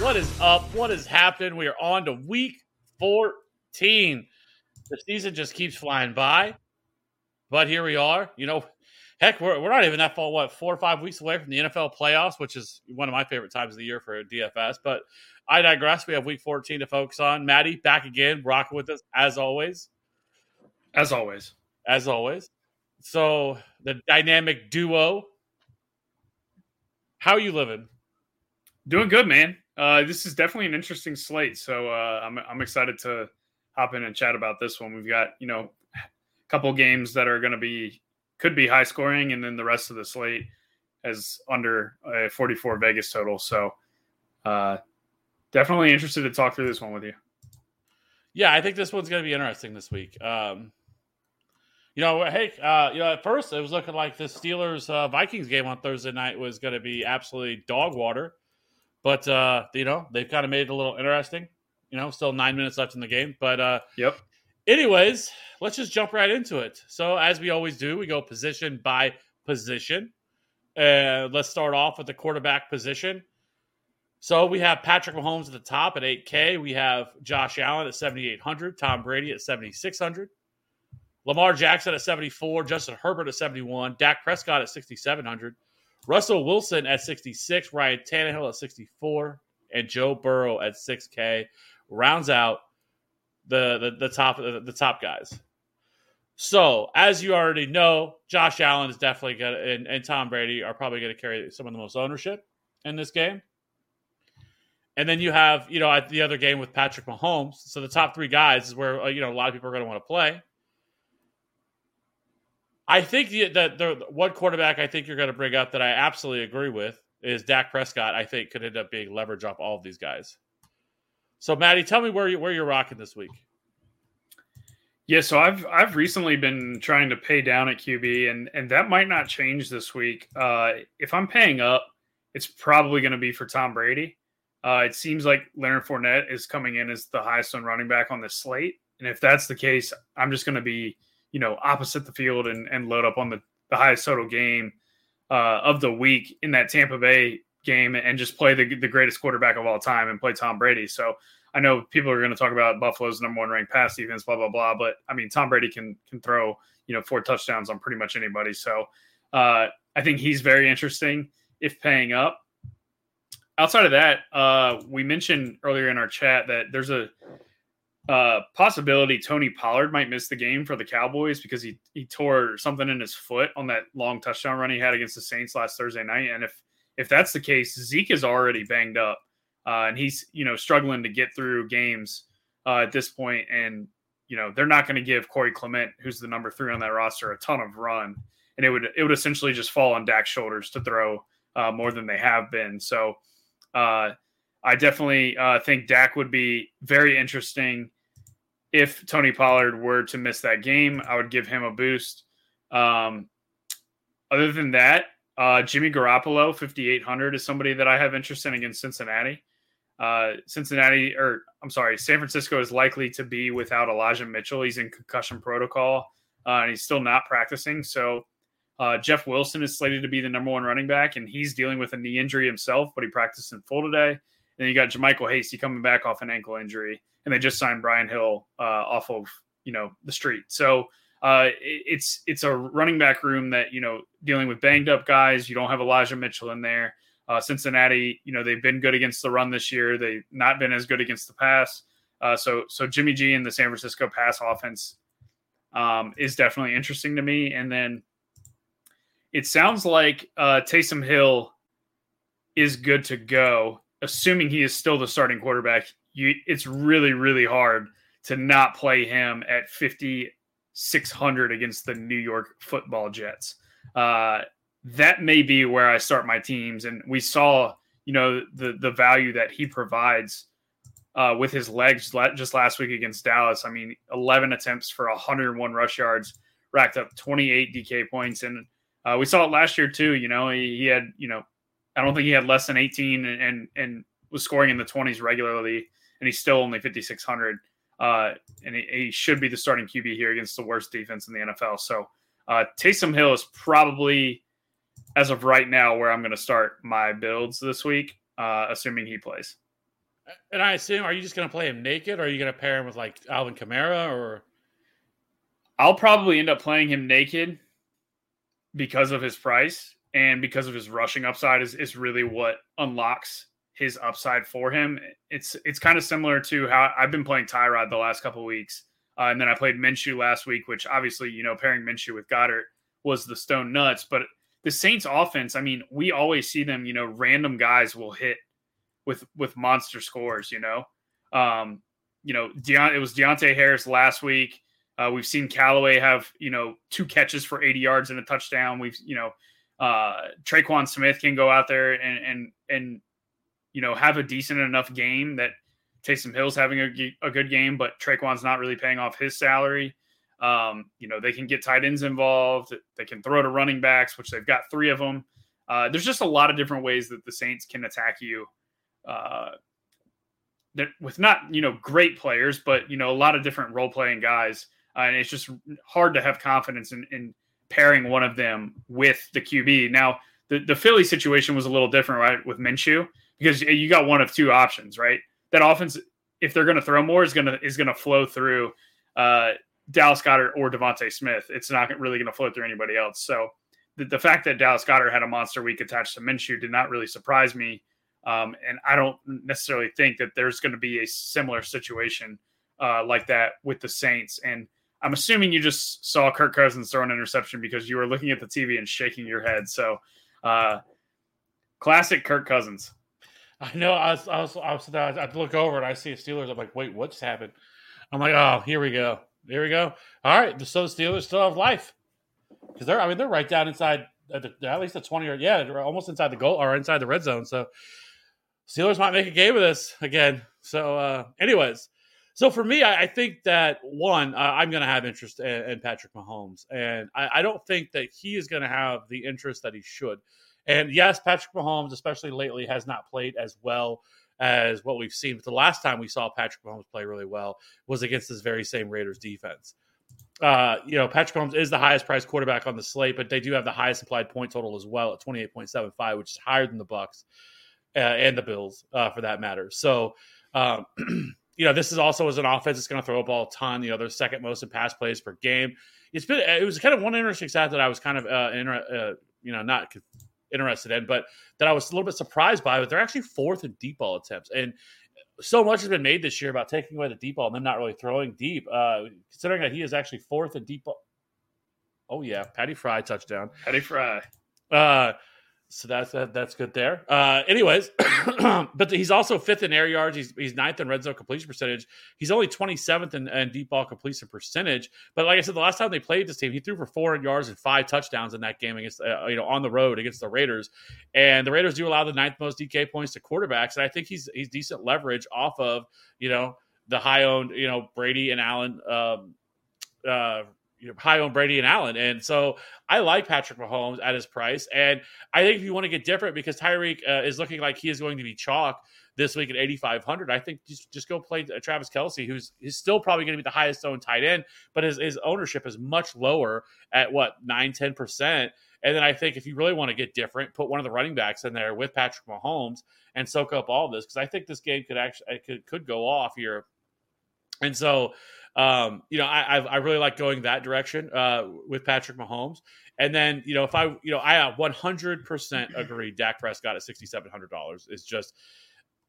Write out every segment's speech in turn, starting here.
What is up? What is happening? We are on to week 14. The season just keeps flying by. But here we are. You know, heck, we're, we're not even that far, what, four or five weeks away from the NFL playoffs, which is one of my favorite times of the year for DFS. But I digress. We have week 14 to focus on. Maddie, back again, rocking with us as always. As always. As always. So the dynamic duo. How are you living? Doing good, man. Uh, this is definitely an interesting slate. So uh, I'm, I'm excited to hop in and chat about this one. We've got, you know, a couple games that are going to be, could be high scoring, and then the rest of the slate is under a 44 Vegas total. So uh, definitely interested to talk through this one with you. Yeah, I think this one's going to be interesting this week. Um, you know, hey, uh, you know, at first it was looking like the Steelers uh, Vikings game on Thursday night was going to be absolutely dog water, but uh, you know they've kind of made it a little interesting. You know, still nine minutes left in the game, but uh, Yep. anyways, let's just jump right into it. So as we always do, we go position by position. Uh, let's start off with the quarterback position. So we have Patrick Mahomes at the top at 8K. We have Josh Allen at 7,800, Tom Brady at 7,600. Lamar Jackson at 74, Justin Herbert at 71, Dak Prescott at 6,700, Russell Wilson at 66, Ryan Tannehill at 64, and Joe Burrow at 6K rounds out the the, the top the, the top guys. So, as you already know, Josh Allen is definitely going to, and, and Tom Brady are probably going to carry some of the most ownership in this game. And then you have, you know, at the other game with Patrick Mahomes. So the top three guys is where, uh, you know, a lot of people are going to want to play. I think the, that the one quarterback I think you're going to bring up that I absolutely agree with is Dak Prescott. I think could end up being leverage off all of these guys. So, Maddie, tell me where you where you're rocking this week. Yeah, so I've I've recently been trying to pay down at QB, and and that might not change this week. Uh, if I'm paying up, it's probably going to be for Tom Brady. Uh, it seems like Leonard Fournette is coming in as the highest on running back on the slate, and if that's the case, I'm just going to be you know opposite the field and and load up on the the highest total game uh, of the week in that Tampa Bay game and just play the the greatest quarterback of all time and play Tom Brady. So I know people are going to talk about Buffalo's number one ranked pass defense, blah blah blah. But I mean, Tom Brady can can throw you know four touchdowns on pretty much anybody. So uh, I think he's very interesting if paying up. Outside of that, uh, we mentioned earlier in our chat that there's a uh, possibility Tony Pollard might miss the game for the Cowboys because he he tore something in his foot on that long touchdown run he had against the Saints last Thursday night. And if if that's the case, Zeke is already banged up uh, and he's you know struggling to get through games uh, at this point. And you know they're not going to give Corey Clement, who's the number three on that roster, a ton of run, and it would it would essentially just fall on Dak's shoulders to throw uh, more than they have been. So uh, I definitely uh, think Dak would be very interesting if Tony Pollard were to miss that game. I would give him a boost. Um, other than that, uh, Jimmy Garoppolo, 5,800 is somebody that I have interest in against Cincinnati. Uh, Cincinnati, or I'm sorry, San Francisco is likely to be without Elijah Mitchell. He's in concussion protocol uh, and he's still not practicing. So uh, Jeff Wilson is slated to be the number one running back, and he's dealing with a knee injury himself, but he practiced in full today. Then you got JaMycal Hasty coming back off an ankle injury, and they just signed Brian Hill uh, off of you know the street. So uh, it- it's it's a running back room that you know dealing with banged up guys. You don't have Elijah Mitchell in there. Uh, Cincinnati, you know they've been good against the run this year. They've not been as good against the pass. Uh, so so Jimmy G and the San Francisco pass offense um, is definitely interesting to me. And then it sounds like uh, Taysom Hill is good to go, assuming he is still the starting quarterback. You, it's really, really hard to not play him at 5,600 against the New York football Jets. Uh, that may be where I start my teams. And we saw, you know, the, the value that he provides uh, with his legs just last week against Dallas. I mean, 11 attempts for 101 rush yards, racked up 28 DK points. And uh, we saw it last year too. You know, he, he, had, you know, I don't think he had less than 18 and, and, and was scoring in the 20s regularly. And he's still only 5,600. Uh, and he, he, should be the starting QB here against the worst defense in the NFL. So uh, Taysom Hill is probably, as of right now, where I'm going to start my builds this week, uh, assuming he plays. And I assume, are you just going to play him naked, or are you going to pair him with like Alvin Kamara, or? I'll probably end up playing him naked because of his price and because of his rushing upside is, is really what unlocks his upside for him. It's it's kind of similar to how I've been playing Tyrod the last couple weeks, uh, and then I played Minshew last week, which obviously you know pairing Minshew with Goedert was the stone nuts. But the Saints offense, I mean, we always see them. You know, random guys will hit with with monster scores. You know, um, you know, Deont- it was Deonte Harris last week. Uh, we've seen Callaway have you know two catches for 80 yards and a touchdown. We've you know uh, Tre'Quan Smith can go out there and and and you know have a decent enough game that Taysom Hill's having a, a good game, but Tre'Quan's not really paying off his salary. Um, you know they can get tight ends involved. They can throw to running backs, which they've got three of them. Uh, there's just a lot of different ways that the Saints can attack you uh, with not you know great players, but you know a lot of different role playing guys, uh, and it's just hard to have confidence in, in pairing one of them with the QB. Now the the Philly situation was a little different, right, with Minshew because you got one of two options, right? That offense, if they're going to throw more, is going to is going to flow through uh, Dallas Goedert or DeVonta Smith. It's not really going to flow through anybody else. So the, the fact that Dallas Goedert had a monster week attached to Minshew did not really surprise me. Um, and I don't necessarily think that there's going to be a similar situation uh, like that with the Saints. And I'm assuming you just saw Kirk Cousins throw an interception because you were looking at the TV and shaking your head. So, uh, classic Kirk Cousins. I know. I was, I was, I was, I look over and I see Steelers. I'm like, wait, what's happened? I'm like, oh, here we go. Here we go. All right. So the Steelers still have life because they're, I mean, they're right down inside at, the, at least the 20 or yeah, almost inside the goal or inside the red zone. So Steelers might make a game of this again. So, uh, anyways, so for me, I, I think that one, uh, I'm going to have interest in, in, Patrick Mahomes, and I, I don't think that he is going to have the interest that he should. And yes, Patrick Mahomes, especially lately, has not played as well as what we've seen. But the last time we saw Patrick Mahomes play really well was against this very same Raiders defense. Uh, you know, Patrick Mahomes is the highest priced quarterback on the slate, but they do have the highest implied point total as well at 28.75, which is higher than the Bucs uh, and the Bills uh, for that matter. So, um, you know, this is also as an offense that's going to throw a ball a ton. You know, they're second most in pass plays per game. It's been it was kind of one interesting stat that I was kind of uh, inter- uh, you know not interested in, but that I was a little bit surprised by. But they're actually fourth in deep ball attempts, and so much has been made this year about taking away the deep ball and them not really throwing deep. Uh, considering that he is actually fourth in deep ball. Oh yeah, Patty Fry touchdown. Patty Fry. Uh, so that's that, that's good there. Uh, anyways, but he's also fifth in air yards. He's he's ninth in red zone completion percentage. He's only twenty seventh in, in, deep ball completion percentage. But like I said, the last time they played this team, he threw for four hundred yards and five touchdowns in that game against uh, you know on the road against the Raiders. And the Raiders do allow the ninth most DK points to quarterbacks, and I think he's he's decent leverage off of you know the high owned you know Brady and Allen. Um, uh, you know, high on Brady and Allen. And so I like Patrick Mahomes at his price. And I think if you want to get different, because Tyreek uh, is looking like he is going to be chalk this week at 8,500, I think just, just go play uh, Travis Kelce, who's he's still probably going to be the highest owned tight end, but his, his ownership is much lower at what, 9, 10%. And then I think if you really want to get different, put one of the running backs in there with Patrick Mahomes and soak up all this because I think this game could actually could, could go off here. And so um, you know, I, I really like going that direction uh, with Patrick Mahomes. And then, you know, if I, you know, I 100% agree Dak Prescott at $6,700 is just,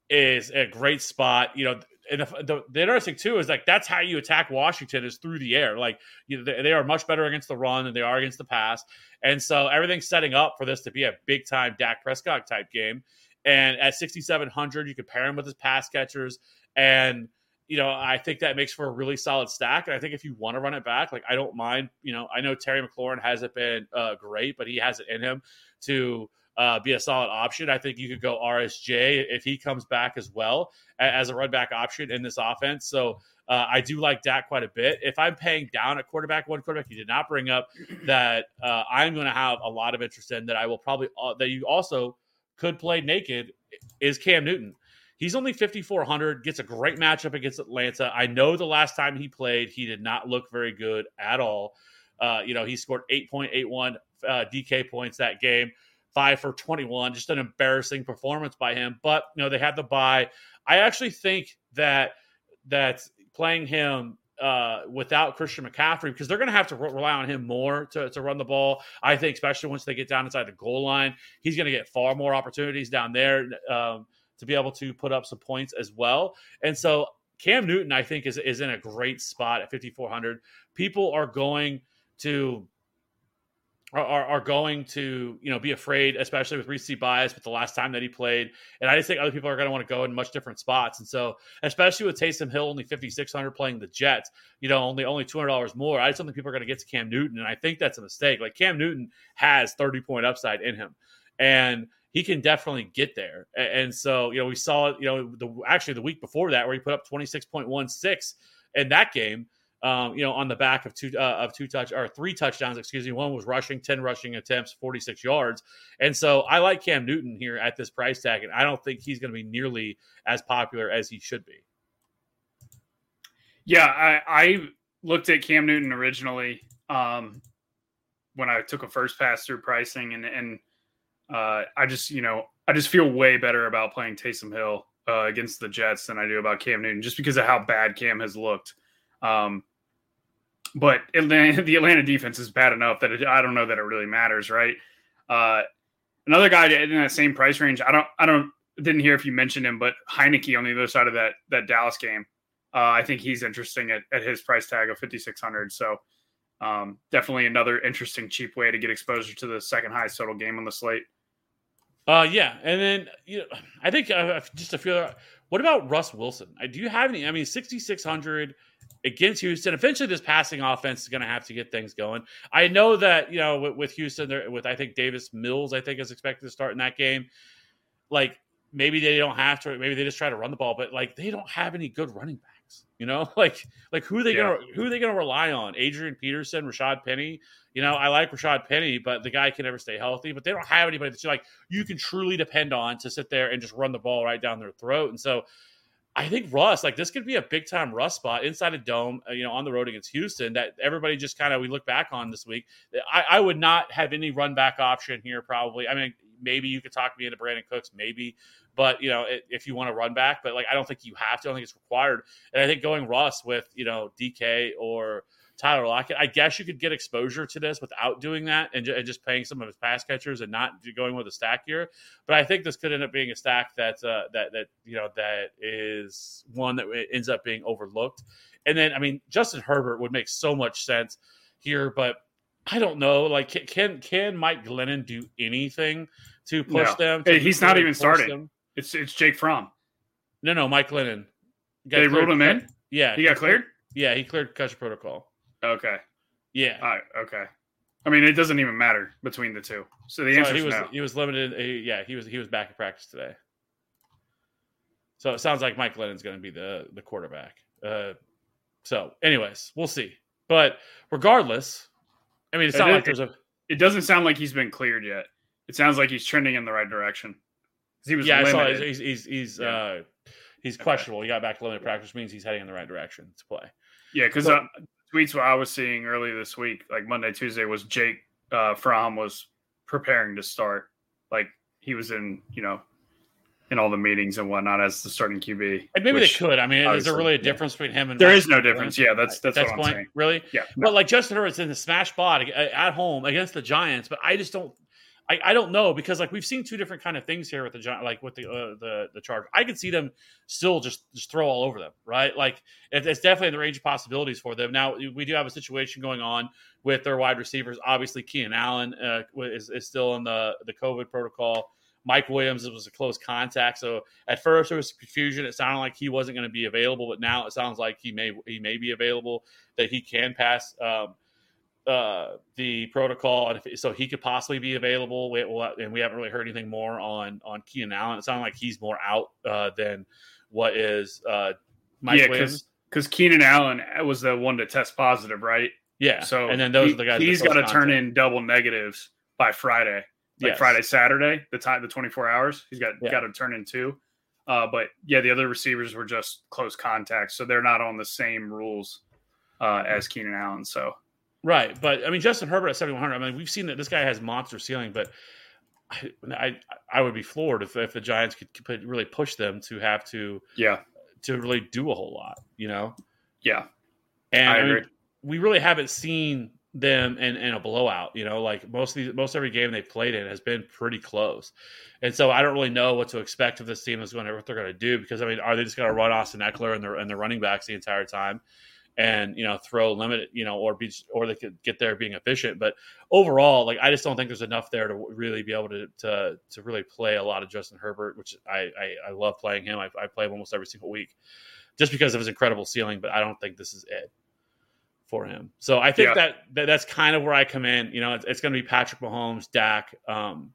is a great spot. You know, and the, the, the interesting too is like that's how you attack Washington is through the air. Like you, they, they are much better against the run than they are against the pass, and so everything's setting up for this to be a big time Dak Prescott type game. And at 6,700, you could pair him with his pass catchers, and you know I think that makes for a really solid stack. And I think if you want to run it back, like I don't mind. You know I know Terry McLaurin hasn't been uh, great, but he has it in him to uh, be a solid option. I think you could go RSJ if he comes back as well as a run back option in this offense. So uh, I do like Dak quite a bit. If I'm paying down at quarterback, one quarterback you did not bring up that uh, I'm going to have a lot of interest in that I will probably uh, that you also could play naked is Cam Newton. He's only 5,400, gets a great matchup against Atlanta. I know the last time he played, he did not look very good at all. Uh, you know, he scored 8.81 uh, DK points that game five for 21. Just an embarrassing performance by him. But you know they had the buy. I actually think that that playing him uh, without Christian McCaffrey because they're going to have to re- rely on him more to, to run the ball. I think, especially once they get down inside the goal line, he's going to get far more opportunities down there um, to be able to put up some points as well. And so Cam Newton, I think, is is in a great spot at 5400. People are going to are, are going to you know be afraid, especially with recency bias with the last time that he played. And I just think other people are going to want to go in much different spots. And so, especially with Taysom Hill only fifty six hundred playing the Jets, you know, only only two hundred dollars more. I just don't think people are going to get to Cam Newton, and I think that's a mistake. Like Cam Newton has thirty point upside in him, and he can definitely get there. And so, you know, we saw you know the actually the week before that where he put up twenty six point one six in that game um, you know, on the back of two uh, of two touch or three touchdowns, excuse me. One was rushing, ten rushing attempts, forty six yards, and so I like Cam Newton here at this price tag, and I don't think he's going to be nearly as popular as he should be. Yeah, I, I looked at Cam Newton originally um, when I took a first pass through pricing, and and uh, I just you know I just feel way better about playing Taysom Hill uh, against the Jets than I do about Cam Newton, just because of how bad Cam has looked. Um, but Atlanta, the Atlanta defense is bad enough that it, I don't know that it really matters, right? Uh, another guy in that same price range. I don't, I don't, didn't hear if you mentioned him, but Heinicke on the other side of that that Dallas game. Uh, I think he's interesting at, at his price tag of fifty six hundred. So um, definitely another interesting cheap way to get exposure to the second highest total game on the slate. Uh, yeah, and then you know, I think uh, just a few. What about Russ Wilson? Do you have any? I mean, sixty six hundred against Houston. Eventually, this passing offense is going to have to get things going. I know that you know with, with Houston, with I think Davis Mills, I think is expected to start in that game. Like maybe they don't have to. Maybe they just try to run the ball, but like they don't have any good running backs. You know, like like who are they yeah. gonna who are they gonna rely on? Adrian Peterson, Rashaad Penny. You know, I like Rashaad Penny, but the guy can never stay healthy. But they don't have anybody that you like you can truly depend on to sit there and just run the ball right down their throat. And so I think Russ, like this could be a big time Russ spot inside a dome, uh, you know, on the road against Houston that everybody just kind of we look back on this week. I, I, would not have any run back option here, probably. I mean, maybe you could talk me into Brandin Cooks, maybe, but you know, if you want to run back, but like I don't think you have to. I don't think it's required. And I think going Russ with you know DK or Tyler Lockett. I guess you could get exposure to this without doing that and, and, just paying some of his pass catchers and not going with a stack here. But I think this could end up being a stack that uh, that that you know that is one that ends up being overlooked. And then I mean Justin Herbert would make so much sense here, but I don't know. Like can can Mike Glennon do anything to push no. them? To he's not even starting. Them? It's it's Jake Fromm. No, no, Mike Glennon. They ruled him in. Yeah, he, he got cleared. Yeah, he cleared concussion protocol. Okay. Yeah. Right. Okay. I mean, it doesn't even matter between the two. So the answer he was no. he was limited. He, yeah, he was he was back in practice today. So it sounds like Mike Glennon's going to be the the quarterback. Uh, so, anyways, we'll see. But regardless, I mean, it's not it, like there's a. It doesn't sound like he's been cleared yet. It sounds like he's trending in the right direction. He was yeah, limited. I saw he's he's he's, yeah. uh, he's questionable. He got back to limited practice, means he's heading in the right direction to play. Yeah, because uh, tweets what I was seeing earlier this week, like Monday, Tuesday, was Jake uh, Fromm was preparing to start. Like he was in, you know, in all the meetings and whatnot as the starting QB. And maybe they could. I mean, is there really a difference yeah. between him and? There is no difference. Yeah, that's that's, that's what point. Really? Yeah. No. But like Justin Herbert's in the smash spot at home against the Giants, but I just don't. I, I don't know because like we've seen two different kind of things here with the like with the uh, the the charge. I could see them still just just throw all over them, right? Like it, it's definitely in the range of possibilities for them. Now we do have a situation going on with their wide receivers. Obviously, Keenan Allen uh, is, is still in the the COVID protocol. Mike Williams was a close contact, so at first there was confusion. It sounded like he wasn't going to be available, but now it sounds like he may he may be available. That he can pass. Um, uh, the protocol, and if, so he could possibly be available. We, well, and we haven't really heard anything more on on Keenan Allen. It sounded like he's more out uh, than what is uh, Mike yeah, Williams. because Keenan Allen was the one to test positive, right? Yeah. So and then those he, are the guys. He's got to turn in double negatives by Friday, like Yes. Friday, Saturday, the time, the twenty four hours. He's got Yeah. got to turn in two. Uh, but yeah, the other receivers were just close contacts, so they're not on the same rules uh, as Keenan Allen. So Right, but I mean Justin Herbert at seventy one hundred. I mean we've seen that this guy has monster ceiling, but I I, I would be floored if, if the Giants could, could really push them to have to yeah, to really do a whole lot. You know. yeah, And I I mean, we really haven't seen them in, in a blowout. You know, like most of these, most every game they played in has been pretty close. And so I don't really know what to expect of this team is going to what they're going to do because I mean, are they just going to run Austin Ekeler and their and their running backs the entire time? And you know, throw limit, you know, or be, or they could get there being efficient. But overall, like I just don't think there's enough there to really be able to to, to really play a lot of Justin Herbert, which I I, I love playing him. I, I play him almost every single week, just because of his incredible ceiling. But I don't think this is it for him. So I think Yeah. that, that that's kind of where I come in. You know, it's, it's going to be Patrick Mahomes, Dak, um,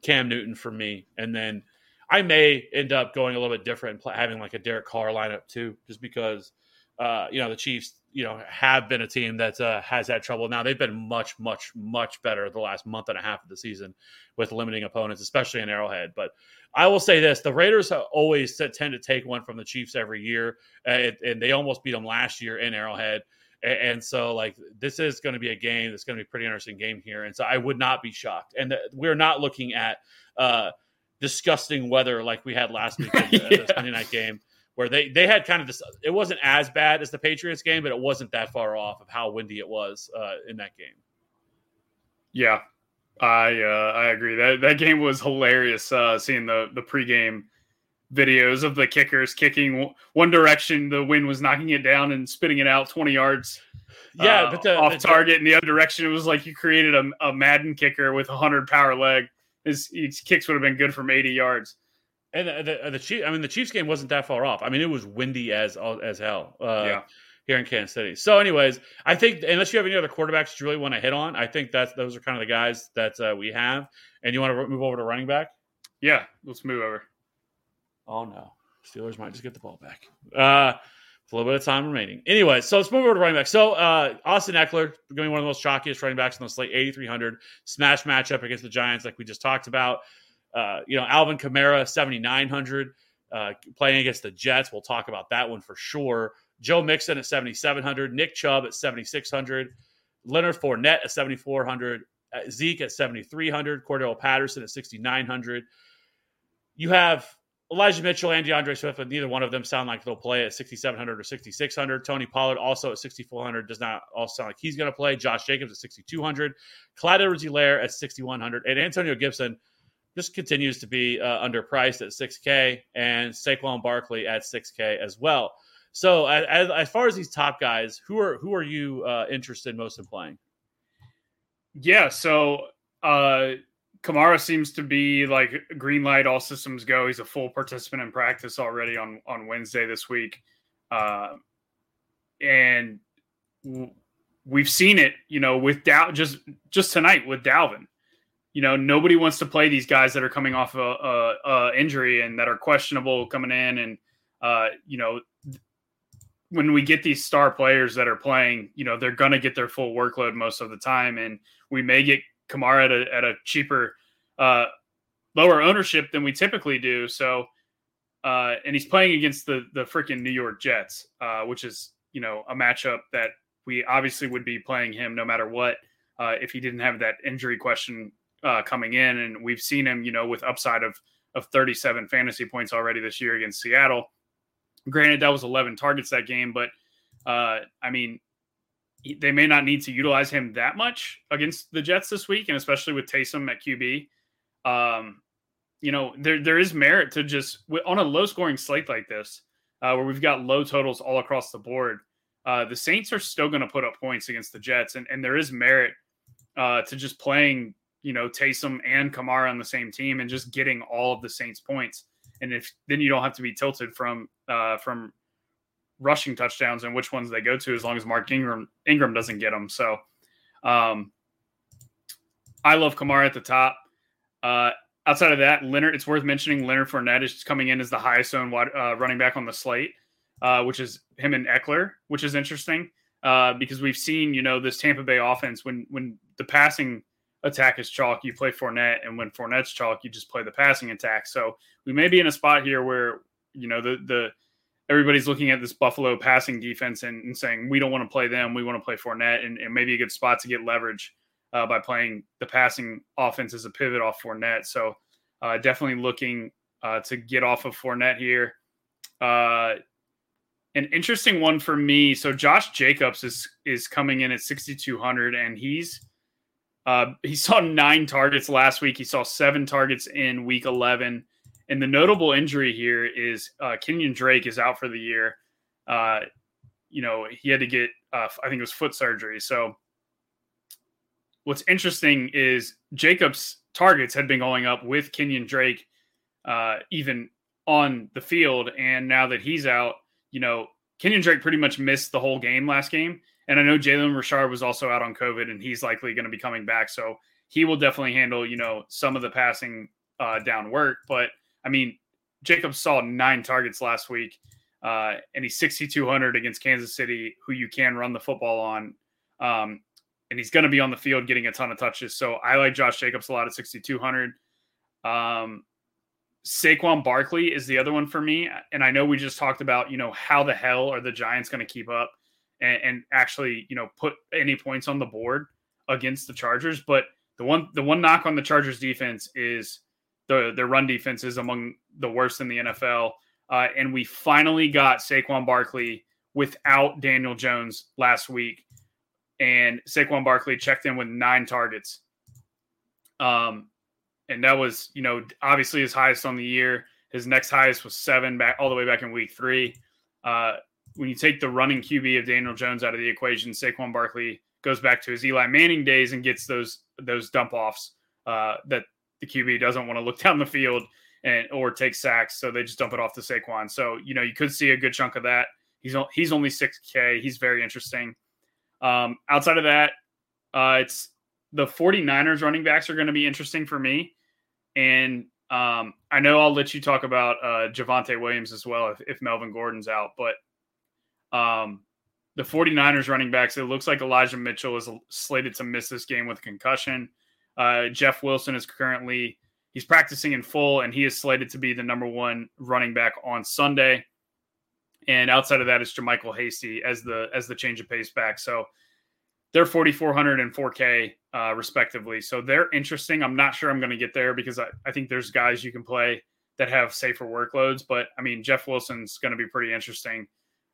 Cam Newton for me, and then I may end up going a little bit different and having like a Derek Carr lineup too, just because uh, you know the Chiefs, you know, have been a team that uh, has had trouble. Now they've been much, much, much better the last month and a half of the season with limiting opponents, especially in Arrowhead. But I will say this: the Raiders always tend to take one from the Chiefs every year, uh, and, and they almost beat them last year in Arrowhead. A- And so, like, this is going to be a game that's going to be a pretty interesting game here. And so, I would not be shocked. And we're not looking at uh, disgusting weather like we had last week at the, at the Yeah. Sunday night game, where they they had kind of this. It wasn't as bad as the Patriots game, but it wasn't that far off of how windy it was uh, in that game. yeah. I uh, I agree that that game was hilarious. Uh, seeing the the pregame videos of the kickers kicking w- one direction, the wind was knocking it down and spitting it out twenty yards. Yeah, uh, but the, off the- target in the other direction. It was like you created a, a Madden kicker with a hundred power leg. His, his kicks would have been good from eighty yards. And the, the, the Chiefs, I mean, the Chiefs game wasn't that far off. I mean, it was windy as as hell uh, yeah, here in Kansas City. So, anyways, I think unless you have any other quarterbacks you really want to hit on, I think that's those are kind of the guys that uh, we have. And you want to move over to running back? yeah. Let's move over. Oh no, Steelers might just get the ball back. Uh, a little bit of time remaining. Anyway, so let's move over to running back. So uh, Austin Ekeler, going to be one of the most chalkiest running backs on the slate, 8,300 smash matchup against the Giants, like we just talked about. Uh, you know, Alvin Kamara, 7,900 uh, playing against the Jets. We'll talk about that one for sure. Joe Mixon at 7,700, Nick Chubb at 7,600, Leonard Fournette at 7,400, uh, Zeke at 7,300, Cordarrelle Patterson at 6,900. You have Elijah Mitchell and D'Andre Swift, but neither one of them sound like they'll play at 6,700 or 6,600. Tony Pollard also at 6,400 does not also sound like he's going to play. Josh Jacobs at 6,200. Clyde Edwards-Helaire at 6,100. And Antonio Gibson just continues to be uh, underpriced at 6K and Saquon Barkley at 6K as well. So as, as far as these top guys, who are who are you uh, interested most in playing? Yeah, so uh Kamara seems to be like green light, all systems go. He's a full participant in practice already on on Wednesday this week, uh, and w- we've seen it. You know, with Dow just just tonight with Dalvin. You know, nobody wants to play these guys that are coming off a, a, a injury and that are questionable coming in, and uh, you know. When we get these star players that are playing, you know, they're going to get their full workload most of the time. And we may get Kamara at a, at a cheaper, uh, lower ownership than we typically do. So, uh, and he's playing against the the freaking New York Jets, uh, which is you know a matchup that we obviously would be playing him no matter what uh, if he didn't have that injury question uh, coming in. And we've seen him, you know, with upside of of 37 fantasy points already this year against Seattle. Granted, that was 11 targets that game, but uh, I mean, they may not need to utilize him that much against the Jets this week, and especially with Taysom at QB. Um, you know, there there is merit to just on a low scoring slate like this, uh, where we've got low totals all across the board. Uh, the Saints are still going to put up points against the Jets, and, and there is merit uh, to just playing, you know, Taysom and Kamara on the same team and just getting all of the Saints points. And if then you don't have to be tilted from uh, from rushing touchdowns and which ones they go to, as long as Mark Ingram Ingram doesn't get them. So, um, I love Kamara at the top. Uh, outside of that, Leonard. It's worth mentioning Leonard Fournette is coming in as the highest owned uh, running back on the slate, uh, which is him and Ekeler, which is interesting uh, because we've seen you know this Tampa Bay offense when when the passing attack is chalk, you play Fournette, and when Fournette's chalk, you just play the passing attack. So we may be in a spot here where you know the the everybody's looking at this Buffalo passing defense and, and saying we don't want to play them, we want to play Fournette, and, and maybe a good spot to get leverage uh, by playing the passing offense as a pivot off Fournette. So uh, definitely looking uh, to get off of Fournette here. Uh, an interesting one for me. So Josh Jacobs is is coming in at 6200, and he's uh, he saw nine targets last week. He saw seven targets in week 11. And the notable injury here is uh, Kenyan Drake is out for the year. Uh, you know, he had to get, uh, I think it was foot surgery. So what's interesting is Jacobs' targets had been going up with Kenyan Drake uh, even on the field. And now that he's out, you know, Kenyan Drake pretty much missed the whole game last game. And I know Jalen Richard was also out on COVID and he's likely going to be coming back. So he will definitely handle, you know, some of the passing uh, down work. But I mean, Jacobs saw nine targets last week, uh, and he's 6,200 against Kansas City, who you can run the football on. Um, and he's going to be on the field getting a ton of touches. So I like Josh Jacobs a lot at 6,200. Um, Saquon Barkley is the other one for me. And I know we just talked about, you know, how the hell are the Giants going to keep up and, and actually, you know, put any points on the board against the Chargers. But the one the one knock on the Chargers defense is the their run defense is among the worst in the NFL. Uh, and we finally got Saquon Barkley without Daniel Jones last week. And Saquon Barkley checked in with nine targets. Um, and that was, you know, obviously his highest on the year. His next highest was seven back all the way back in week three. Uh, when you take the running QB of Daniel Jones out of the equation, Saquon Barkley goes back to his Eli Manning days and gets those those dump offs uh, that the QB doesn't want to look down the field and or take sacks, so they just dump it off to Saquon. So you know you could see a good chunk of that. He's he's only six K. He's very interesting. Um, outside of that, uh, it's the 49ers running backs are going to be interesting for me. And um, I know I'll let you talk about uh, Javonte Williams as well if, if Melvin Gordon's out, but um, the 49ers running backs, it looks like Elijah Mitchell is slated to miss this game with concussion. Uh, Jeff Wilson is currently he's practicing in full, and he is slated to be the number one running back on Sunday. And outside of that, it's JaMycal Hasty as the as the change of pace back. So they're 4,400 and 4K uh, respectively. So they're interesting. I'm not sure I'm going to get there because I, I think there's guys you can play that have safer workloads. But I mean, Jeff Wilson's going to be pretty interesting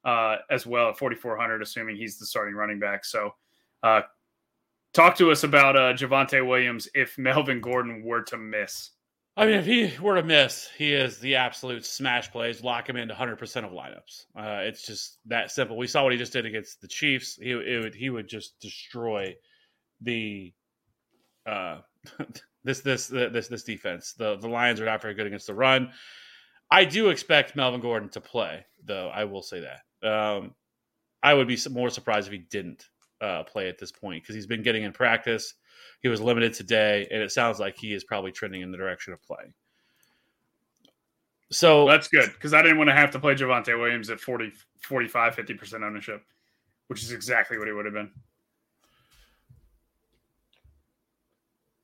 uh, as well at 4,400, assuming he's the starting running back. So uh, talk to us about uh, Javonte Williams if Melvin Gordon were to miss. I mean, if he were to miss, he is the absolute smash plays. Lock him into 100% of lineups. Uh, it's just that simple. We saw what he just did against the Chiefs. He would he would just destroy the uh, this this this this defense. The the Lions are not very good against the run. I do expect Melvin Gordon to play, though. I will say that. Um, I would be more surprised if he didn't uh, play at this point because he's been getting in practice. He was limited today, and it sounds like he is probably trending in the direction of playing. So Well, that's good because I didn't want to have to play Javonte Williams at 40, 45, 50% ownership, which is exactly what he would have been.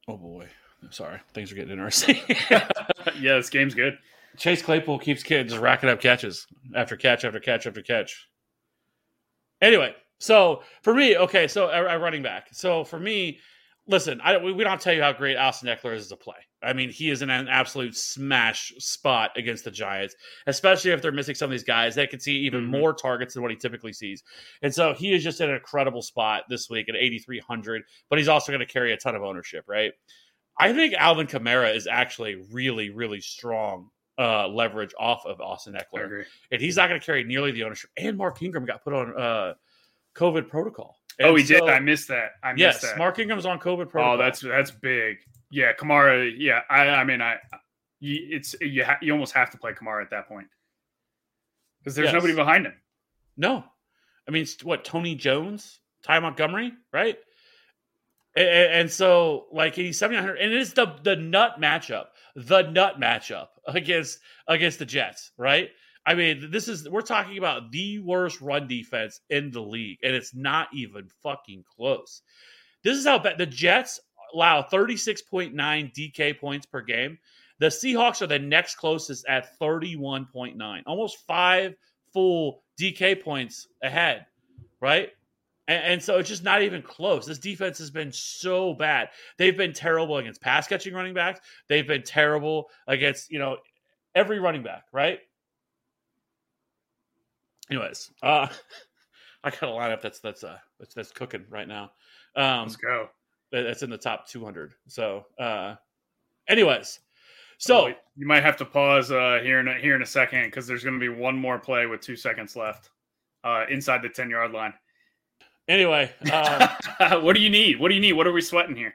oh boy, sorry, things are getting interesting. yeah, this game's good. Chase Claypool keeps kids racking up catches after catch after catch after catch. Anyway, so for me, okay, so a, a running back. So for me, listen, I we, we don't tell you how great Austin Ekeler is as a play. I mean, he is in an absolute smash spot against the Giants, especially if they're missing some of these guys that can see even Mhm. more targets than what he typically sees. And so he is just in an incredible spot this week at 8,300, but he's also going to carry a ton of ownership, right? I think Alvin Kamara is actually really, really strong uh, leverage off of Austin Ekeler. And he's not going to carry nearly the ownership. And Mark Ingram got put on uh, COVID protocol. Oh, And he did. I missed that. I missed Yes, that. Mark Ingram's on COVID protocol. Oh, that's that's big. Yeah, Kamara. Yeah, I. I mean, I. You, it's you. Ha, you almost have to play Kamara at that point because there's Yes. nobody behind him. no. I mean, what Tony Jones, Ty Montgomery, right? And, and so, like, he's seventy nine hundred, and it's the the nut matchup, the nut matchup against against the Jets, right? I mean, this is we're talking about the worst run defense in the league, and it's not even fucking close. This is how bad the Jets allow thirty six point nine DK points per game. The Seahawks are the next closest at 31.9, almost five full DK points ahead, right? And, and so it's just not even close. This defense has been so bad. They've been terrible against pass catching running backs. They've been terrible against, you know, every running back, right? Anyways, uh I got a lineup that's that's uh that's, that's cooking right now. Um Let's go. that's in the top 200. So, uh anyways, so Well, you might have to pause uh, here in a, here in a second because there's going to be one more play with two seconds left uh, inside the ten yard line. Anyway, um, what do you need? What do you need? What are we sweating here?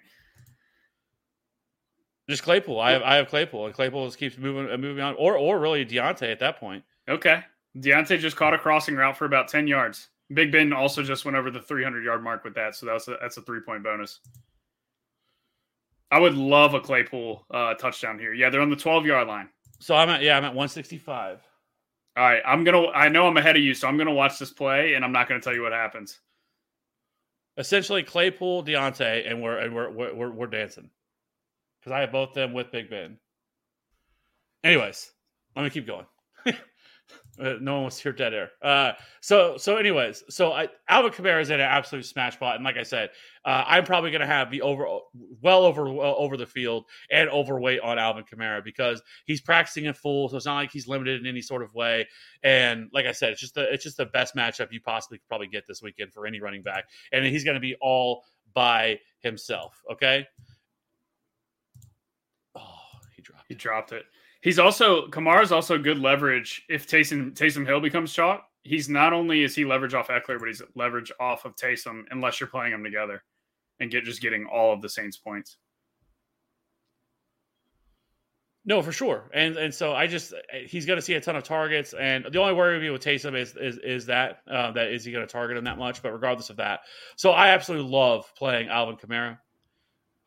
just Claypool. I have I have Claypool, and Claypool just keeps moving uh, moving on, or or really Diontae at that point. Okay. Diontae just caught a crossing route for about 10 yards. Big Ben also just went over the 300 yard mark with that. So that's a, that's a three point bonus. I would love a Claypool uh, touchdown here. Yeah, they're on the 12 yard line. So I'm at yeah I'm at 165. All right. I'm to, I know I'm ahead of you. So I'm going to watch this play and I'm not going to tell you what happens. Essentially, Claypool, Diontae, and we're and we're we're, we're, dancing because I have both them with Big Ben. Anyways, let me keep going. Uh, no one wants to hear dead air. Uh, so so anyways, so I, Alvin Kamara is in an absolute smash spot, and like I said, uh, I'm probably going to have the over well over well over the field and overweight on Alvin Kamara because he's practicing in full, so it's not like he's limited in any sort of way. And like I said, it's just the it's just the best matchup you possibly could probably get this weekend for any running back, and he's going to be all by himself. Okay. Oh, he dropped. He dropped it. He's also, Kamara's also good leverage if Taysom, Taysom Hill becomes shot. He's not only is he leverage off Ekeler, but he's leverage off of Taysom unless you're playing them together and get just getting all of the Saints points. No, for sure, and and so I just he's going to see a ton of targets, and the only worry would be with Taysom is is is that uh, that is he going to target him that much? But regardless of that, so I absolutely love playing Alvin Kamara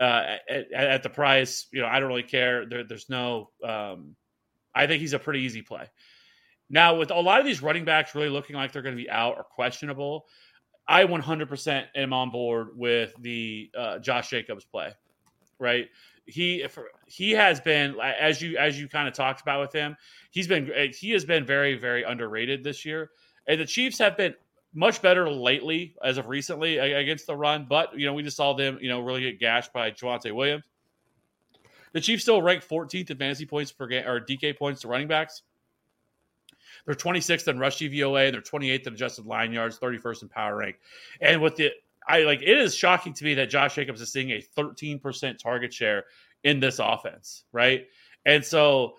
uh, at, at the price. You know, I don't really care. There, there's no. Um, I think he's a pretty easy play. Now, with a lot of these running backs really looking like they're going to be out or questionable, I 100% am on board with the uh, Josh Jacobs play. Right, he he has been as you as you kind of talked about with him. He's been he has been very very underrated this year, and the Chiefs have been much better lately as of recently against the run. But you know we just saw them you know really get gashed by Javonte Williams. The Chiefs still rank 14th in fantasy points per game or DK points to running backs. They're 26th in rush and they're 28th in adjusted line yards, 31st in power rank. And with the I like it is shocking to me that Josh Jacobs is seeing a 13% target share in this offense, right? And so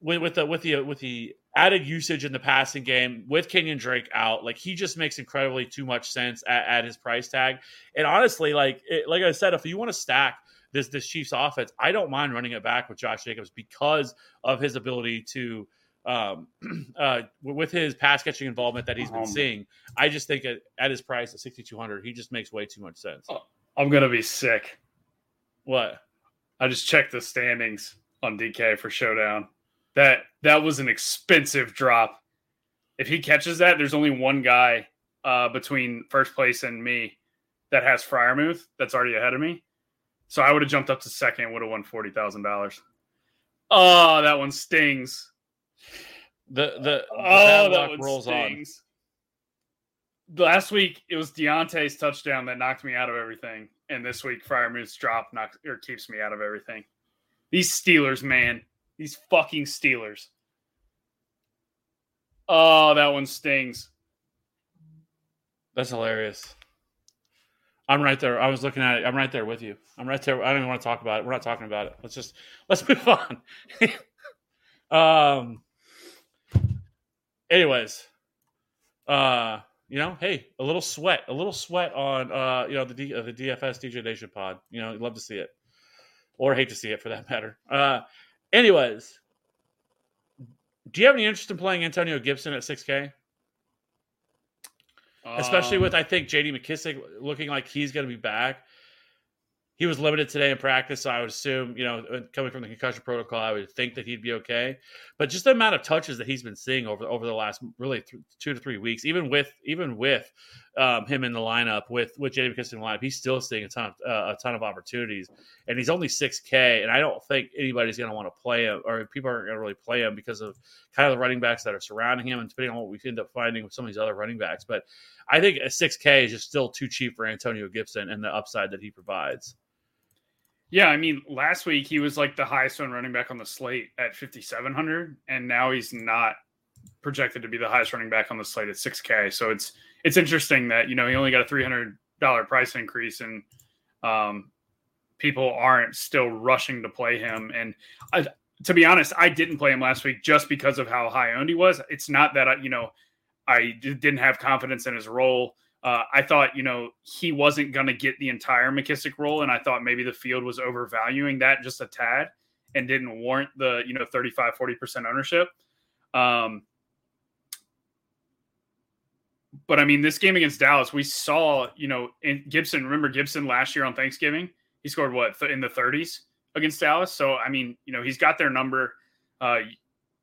with, with the with the with the added usage in the passing game with Kenyan Drake out, like he just makes incredibly too much sense at, at his price tag. And honestly, like it, like I said, if you want to stack this this Chiefs offense, I don't mind running it back with Josh Jacobs because of his ability to um, uh, with his pass catching involvement that he's been Um, seeing. I just think at, at his price at 6,200, he just makes way too much sense. I'm going to be sick. What? I just checked the standings on DK for Showdown. That that was an expensive drop. If he catches that, there's only one guy uh, between first place and me that has Freiermuth that's already ahead of me. So I would have jumped up to second, would have won forty thousand dollars. Oh, that one stings. The the, the Oh, bad that one rolls on. stings. Last week it was Diontae's touchdown that knocked me out of everything, and this week Freiermuth's drop knocks or keeps me out of everything. These Steelers, man, these fucking Steelers. Oh, that one stings. That's hilarious. I'm right there. I was looking at it. I'm right there with you. I'm right there. I don't even want to talk about it. We're not talking about it. Let's just let's move on. um. Anyways, uh, you know, hey, a little sweat, a little sweat on, uh, you know, the D, uh, the DFS DJ Nation pod. You know, love to see it, or hate to see it for that matter. Uh, anyways, do you have any interest in playing Antonio Gibson at 6K? especially Um, with I think J.D. McKissick looking like he's going to be back. He was limited today in practice, so I would assume, you know, uh, coming from the concussion protocol, I would think that he'd be okay. But just the amount of touches that he's been seeing over over the last really th- two to three weeks, even with even with um, him in the lineup, with with J.D. McKissick in the lineup, he's still seeing a ton of uh, a ton of opportunities, and he's only six K, and I don't think anybody's going to want to play him, or people aren't going to really play him because of kind of the running backs that are surrounding him, and depending on what we end up finding with some of these other running backs, but I think a 6K is just still too cheap for Antonio Gibson and the upside that he provides. Yeah, I mean, last week he was like the highest one running back on the slate at 5,700, and now he's not projected to be the highest running back on the slate at 6K. So it's it's interesting that you know he only got a $300 price increase, and um, people aren't still rushing to play him. And I, to be honest, I didn't play him last week just because of how high owned he was. It's not that I, you know, I didn't have confidence in his role. Uh, I thought, you know, he wasn't going to get the entire McKissick role, and I thought maybe the field was overvaluing that just a tad and didn't warrant the, you know, 35, 40% ownership. Um, but I mean, this game against Dallas, we saw, you know, in Gibson, remember Gibson last year on Thanksgiving? He scored what th- in the 30s against Dallas. So, I mean, you know, he's got their number. Uh,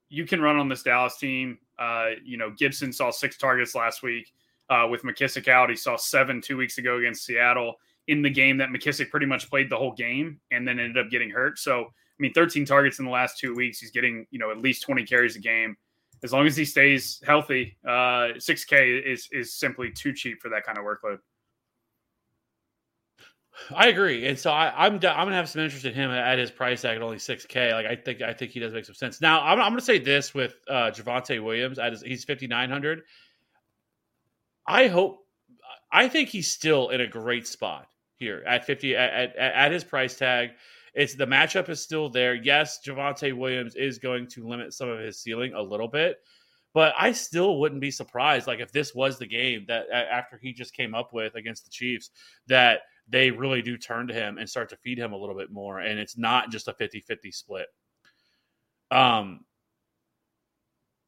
you can run on this Dallas team. Uh, you know, Gibson saw six targets last week uh, with McKissick out. He saw seven two weeks ago against Seattle in the game that McKissick pretty much played the whole game and then ended up getting hurt. So, I mean, 13 targets in the last two weeks. He's getting, you know, at least 20 carries a game. As long as he stays healthy, uh, 6K is is simply too cheap for that kind of workload. I agree, and so I, I'm I'm gonna have some interest in him at his price tag at only six K. Like I think I think he does make some sense. Now I'm, I'm gonna say this with uh, Javonte Williams at his, he's 5900. I hope I think he's still in a great spot here at 50 at, at, at his price tag. It's the matchup is still there. Yes, Javonte Williams is going to limit some of his ceiling a little bit, but I still wouldn't be surprised. Like if this was the game that after he just came up with against the Chiefs, that they really do turn to him and start to feed him a little bit more, and it's not just a 50-50 split. Um,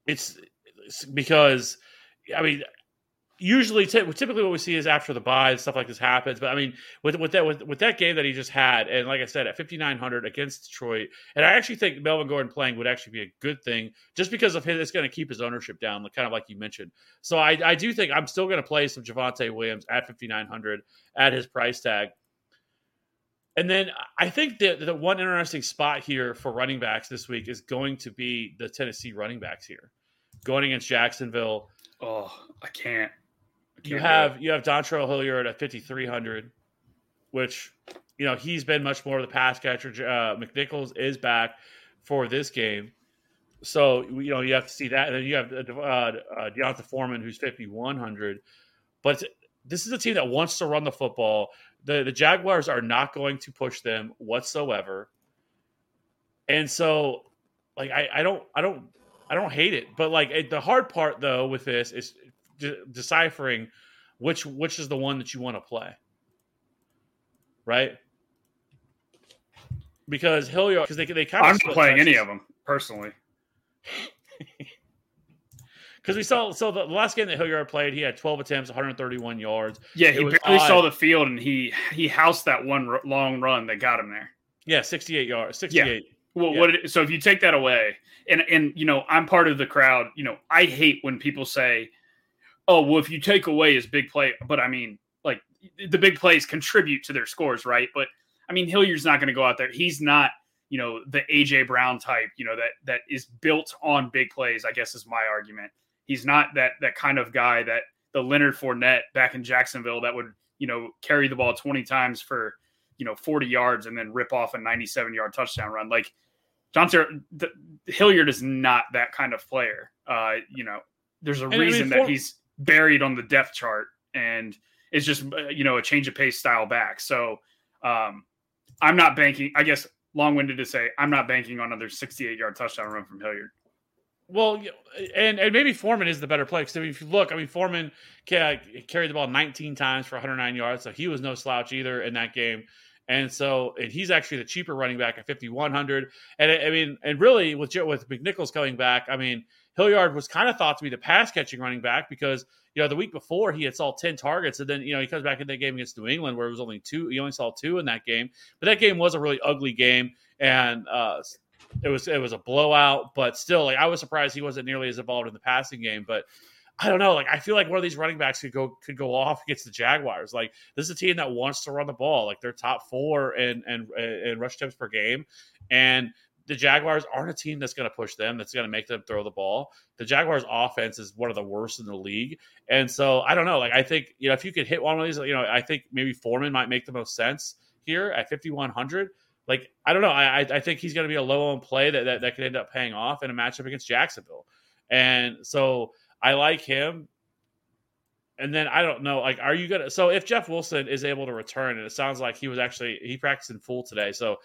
it's, it's because I mean usually ty- typically what we see is after the bye stuff like this happens but i mean with with that with, with that game that he just had and like i said at 5900 against detroit and i actually think melvin gordon playing would actually be a good thing just because of it's going to keep his ownership down kind of like you mentioned so i, I do think i'm still going to play some Javonte williams at 5900 at his price tag and then I think that the one interesting spot here for running backs this week is going to be the Tennessee running backs here, going against Jacksonville. Oh, I can't. You have you have Dontrell Hilliard at fifty three hundred, which you know he's been much more of the pass catcher. Uh, McNichols is back for this game, so you know you have to see that. And then you have uh, uh, D'Onta Foreman who's fifty one hundred, but this is a team that wants to run the football. The the Jaguars are not going to push them whatsoever, and so like I, I don't I don't I don't hate it, but like it, the hard part though with this is de- deciphering which which is the one that you want to play, right? Because Hilliard, because they they kind of I'm not playing any of them personally. Because we saw so the last game that Hilliard played, he had 12 attempts, 131 yards. Yeah, he barely saw the field, and he he housed that one r- long run that got him there. Yeah, 68 yards, 68. Well, Yeah. what? It, so if you take that away, and and you know, I'm part of the crowd. You know, I hate when people say, "Oh, well, if you take away his big play," but I mean, like the big plays contribute to their scores, right? But I mean, Hilliard's not going to go out there. He's not, you know, the AJ Brown type. You know that that is built on big plays. I guess is my argument. He's not that that kind of guy that the Leonard Fournette back in Jacksonville that would you know, carry the ball 20 times for, you know, 40 yards and then rip off a 97 yard touchdown run. Like Johnson, the, Hilliard is not that kind of player. Uh, you know, there's a mean, reason for- that he's buried on the depth chart and it's just, uh, you know, a change of pace style back. So um, I'm not banking, I guess, long winded to say, I'm not banking on another 68 yard touchdown run from Hilliard. Well, and and maybe Foreman is the better play because if you look, I mean, Foreman ca- carried the ball 19 times for 109 yards, so he was no slouch either in that game. And so, and he's actually the cheaper running back at 5100. And I mean, and really with with McNichols coming back, I mean, Hilliard was kind of thought to be the pass catching running back because you know the week before he had saw 10 targets, and then you know he comes back in that game against New England where it was only two. He only saw two in that game, but that game was a really ugly game, and uh, it was it was a blowout, but still, like I was surprised he wasn't nearly as involved in the passing game. But I don't know, like I feel like one of these running backs could go could go off against the Jaguars. Like this is a team that wants to run the ball. Like they're top four in and and rush attempts per game, and the Jaguars aren't a team that's going to push them. That's going to make them throw the ball. The Jaguars' offense is one of the worst in the league, and so I don't know. Like I think you know if you could hit one of these, you know, I think maybe Foreman might make the most sense here at fifty one hundred like I don't know. I I- think he's going to be a low owned play that, that that could end up paying off in a matchup against Jacksonville, and so I like him. And then I don't know, like, are you gonna? So if Jeff Wilson is able to return, and it sounds like he was actually he practiced in full today, so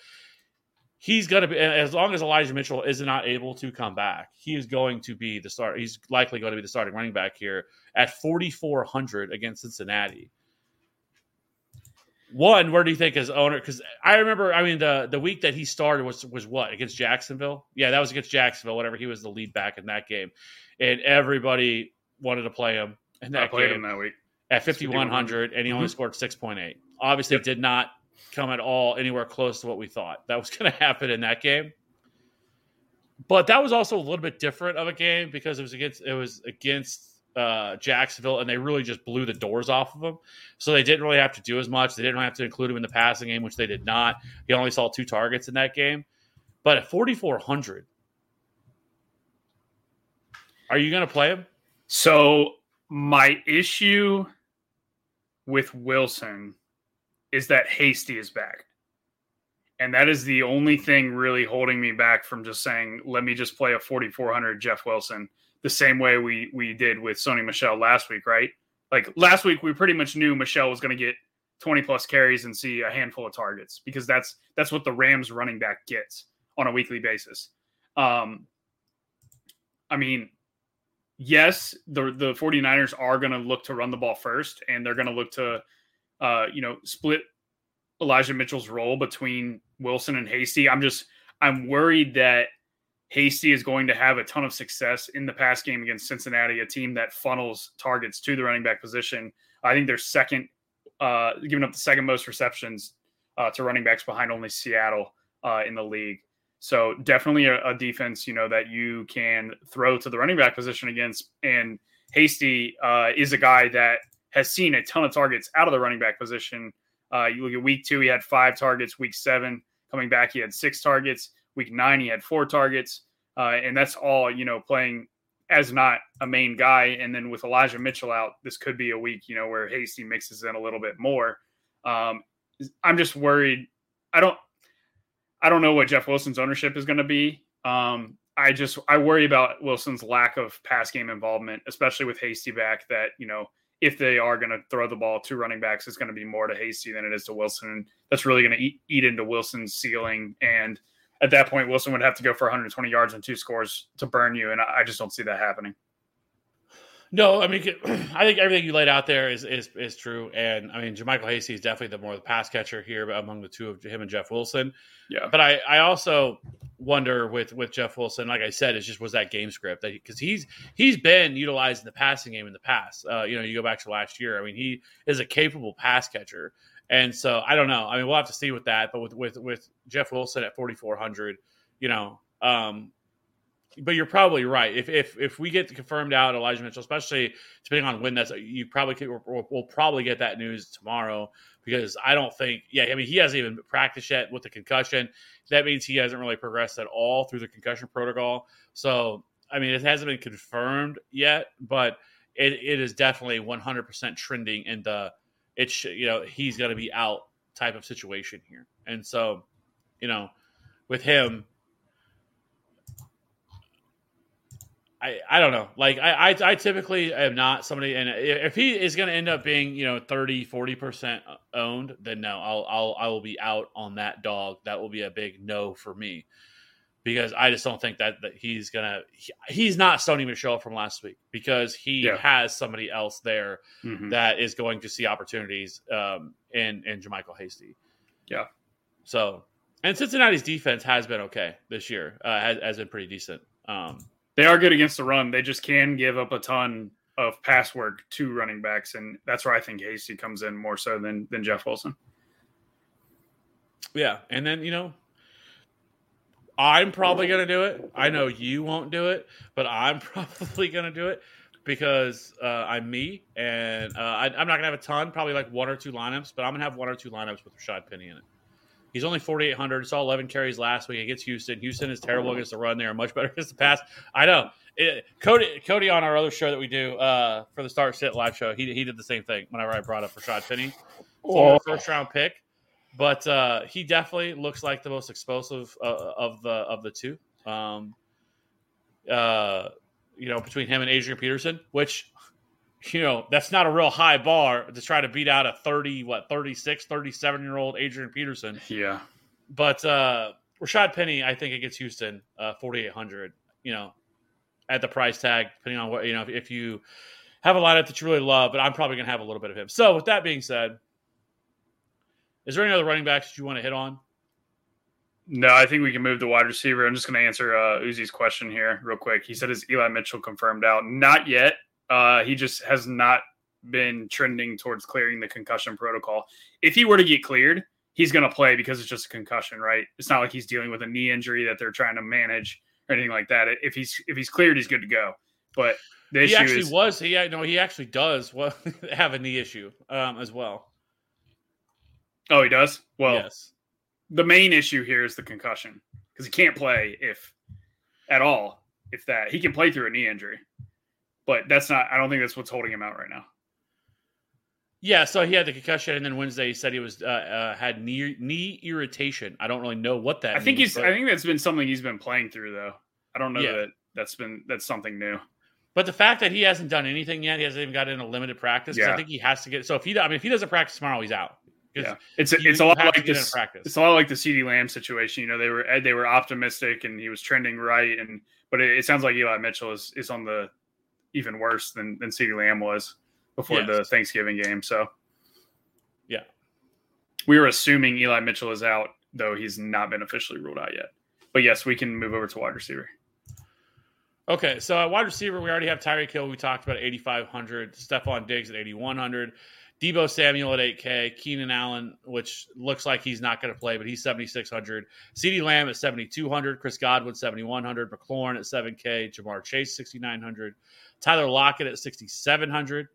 he's gonna be as long as Elijah Mitchell is not able to come back, he is going to be the start. He's likely going to be the starting running back here at forty four hundred against Cincinnati one, where do you think his owner? Because I remember, I mean, the the week that he started was was what against Jacksonville? Yeah, that was against Jacksonville. Whatever, he was the lead back in that game, and everybody wanted to play him in I played game him that week. at fifty one hundred, and he only Mhm. scored six point eight. Obviously, Yep. did not come at all anywhere close to what we thought that was going to happen in that game. But that was also a little bit different of a game because it was against it was against uh, Jacksonville, and they really just blew the doors off of them. So they didn't really have to do as much. They didn't have to include him in the passing game, which they did not. He only saw two targets in that game. But at forty four hundred, are you going to play him? So my issue with Wilson is that Hasty is back. And that is the only thing really holding me back from just saying, let me just play a 4,400 Jeff Wilson the same way we we did with Sony Michel last week, right? Like last week, we pretty much knew Michel was going to get 20 plus carries and see a handful of targets because that's that's what the Rams running back gets on a weekly basis. Um, I mean, yes, the the 49ers are going to look to run the ball first and they're going to look to uh, you know, split Elijah Mitchell's role between Wilson and Hasty. I'm just I'm worried that Hasty is going to have a ton of success in the pass game against Cincinnati, a team that funnels targets to the running back position. I think they're second, uh, giving up the second most receptions uh, to running backs behind only Seattle uh, in the league. So definitely a, a defense, you know, that you can throw to the running back position against. And Hasty uh, is a guy that has seen a ton of targets out of the running back position. Uh, you look at week two, he had five targets. Week seven, coming back, he had six targets. Week nine, he had four targets. Uh, and that's all, you know, playing as not a main guy. And then with Elijah Mitchell out, this could be a week, you know, where Hasty mixes in a little bit more. Um, I'm just worried. I don't, I don't know what Jeff Wilson's ownership is going to be. Um, I just, I worry about Wilson's lack of pass game involvement, especially with Hasty back. That you know, if they are going to throw the ball to running backs, it's going to be more to Hasty than it is to Wilson. That's really going to eat, eat into Wilson's ceiling. And at that point, Wilson would have to go for 120 yards and two scores to burn you. And I I just don't see that happening. No, I mean, I think everything you laid out there is is is true, and I mean, JaMycal Hasty is definitely the more the pass catcher here among the two of him and Jeff Wilson. Yeah. But I I also wonder with with Jeff Wilson, like I said, it just was that game script that because he's he's been utilized in the passing game in the past. Uh, you know, you go back to last year. I mean, he is a capable pass catcher, and so I don't know. I mean, we'll have to see with that. But with with with Jeff Wilson at forty four hundred, you know, um, but you're probably right. If if if we get confirmed out Elijah Mitchell, especially depending on when that's, you probably we'll, we'll probably get that news tomorrow because I don't think. Yeah, I mean he hasn't even practiced yet with the concussion. That means he hasn't really progressed at all through the concussion protocol. So I mean it hasn't been confirmed yet, but it, it is definitely 100% trending in the it's you know he's going to be out type of situation here, and so you know with him. I, I don't know. Like I, I, I typically am not somebody, and if he is going to end up being you know 30, 40 percent owned, then no, I'll I'll I will be out on that dog. That will be a big no for me because I just don't think that, that he's gonna. He, he's not Sony Michel from last week because he Yeah. has somebody else there Mhm. that is going to see opportunities um, in in JaMycal Hasty. Yeah. So, and Cincinnati's defense has been okay this year. Uh, has, has been pretty decent. Um, They are good against the run. They just can give up a ton of pass work to running backs, and that's where I think Hasty comes in more so than than Jeff Wilson. yeah, and then you know, I'm probably gonna do it. I know you won't do it, but I'm probably gonna do it because uh, I'm me, and uh, I, I'm not gonna have a ton. Probably like one or two lineups, but I'm gonna have one or two lineups with Rashaad Penny in it. He's only 4,800. Saw 11 carries last week against Houston. Houston is terrible against the run. They are much better against the pass. I know. It, Cody, Cody on our other show that we do uh, for the Start Sit live show, he, he did the same thing whenever I brought up Rashaad Penny. Former first round pick, but uh, he definitely looks like the most explosive uh, of the of the two. Um, uh, you know, between him and Adrian Peterson, which you know, that's not a real high bar to try to beat out a 30, what, 36, 37 year old Adrian Peterson. Yeah, But uh, Rashaad Penny, I think against Houston, uh, 4,800, you know, at the price tag, depending on what, you know, if, if you have a lineup that you really love, but I'm probably going to have a little bit of him. So with that being said, is there any other running backs that you want to hit on? no, I think we can move the wide receiver. I'm just going to answer uh, Uzi's question here real quick. He said, "Is Eli Mitchell confirmed out?" Not yet. Uh, he just has not been trending towards clearing the concussion protocol. If he were to get cleared, he's going to play because it's just a concussion, right? It's not like he's dealing with a knee injury that they're trying to manage or anything like that. If he's if he's cleared, he's good to go. But the He issue actually is, was. He no, he actually does well, have a knee issue um, as well. oh, he does. Well, yes. the main issue here is the concussion because he can't play if at all. If that he can play through a knee injury, but that's not. I don't think that's what's holding him out right now. Yeah, so he had the concussion, and then Wednesday he said he was uh, uh, had knee knee irritation. I don't really know what that. I think means, he's. but, I think that's been something he's been playing through though. I don't know Yeah. that that's been that's something new. but the fact that he hasn't done anything yet, he hasn't even got in a limited practice. 'cause I think he has to get. So if he, I mean, if he doesn't practice tomorrow, he's out. Yeah, it's you- it's a lot like this. practice. It's a lot like the CeeDee Lamb situation. You know, they were they were optimistic and he was trending right, and but it, it sounds like Eli Mitchell is is on the even worse than than CeeDee Lamb was before Yes. the Thanksgiving game. So Yeah. we were assuming Eli Mitchell is out, though he's not been officially ruled out yet. But yes, we can move over to wide receiver. Okay, so at wide receiver, we already have Tyreek Hill. We talked about 8,500. Stefon Diggs at 8,100. Deebo Samuel at 8K. Keenan Allen, which looks like he's not going to play, but he's 7,600. CeeDee Lamb at 7,200. Chris Godwin, 7,100. McLaurin at 7K. Ja'Marr Chase, 6,900. Tyler Lockett at 6,700.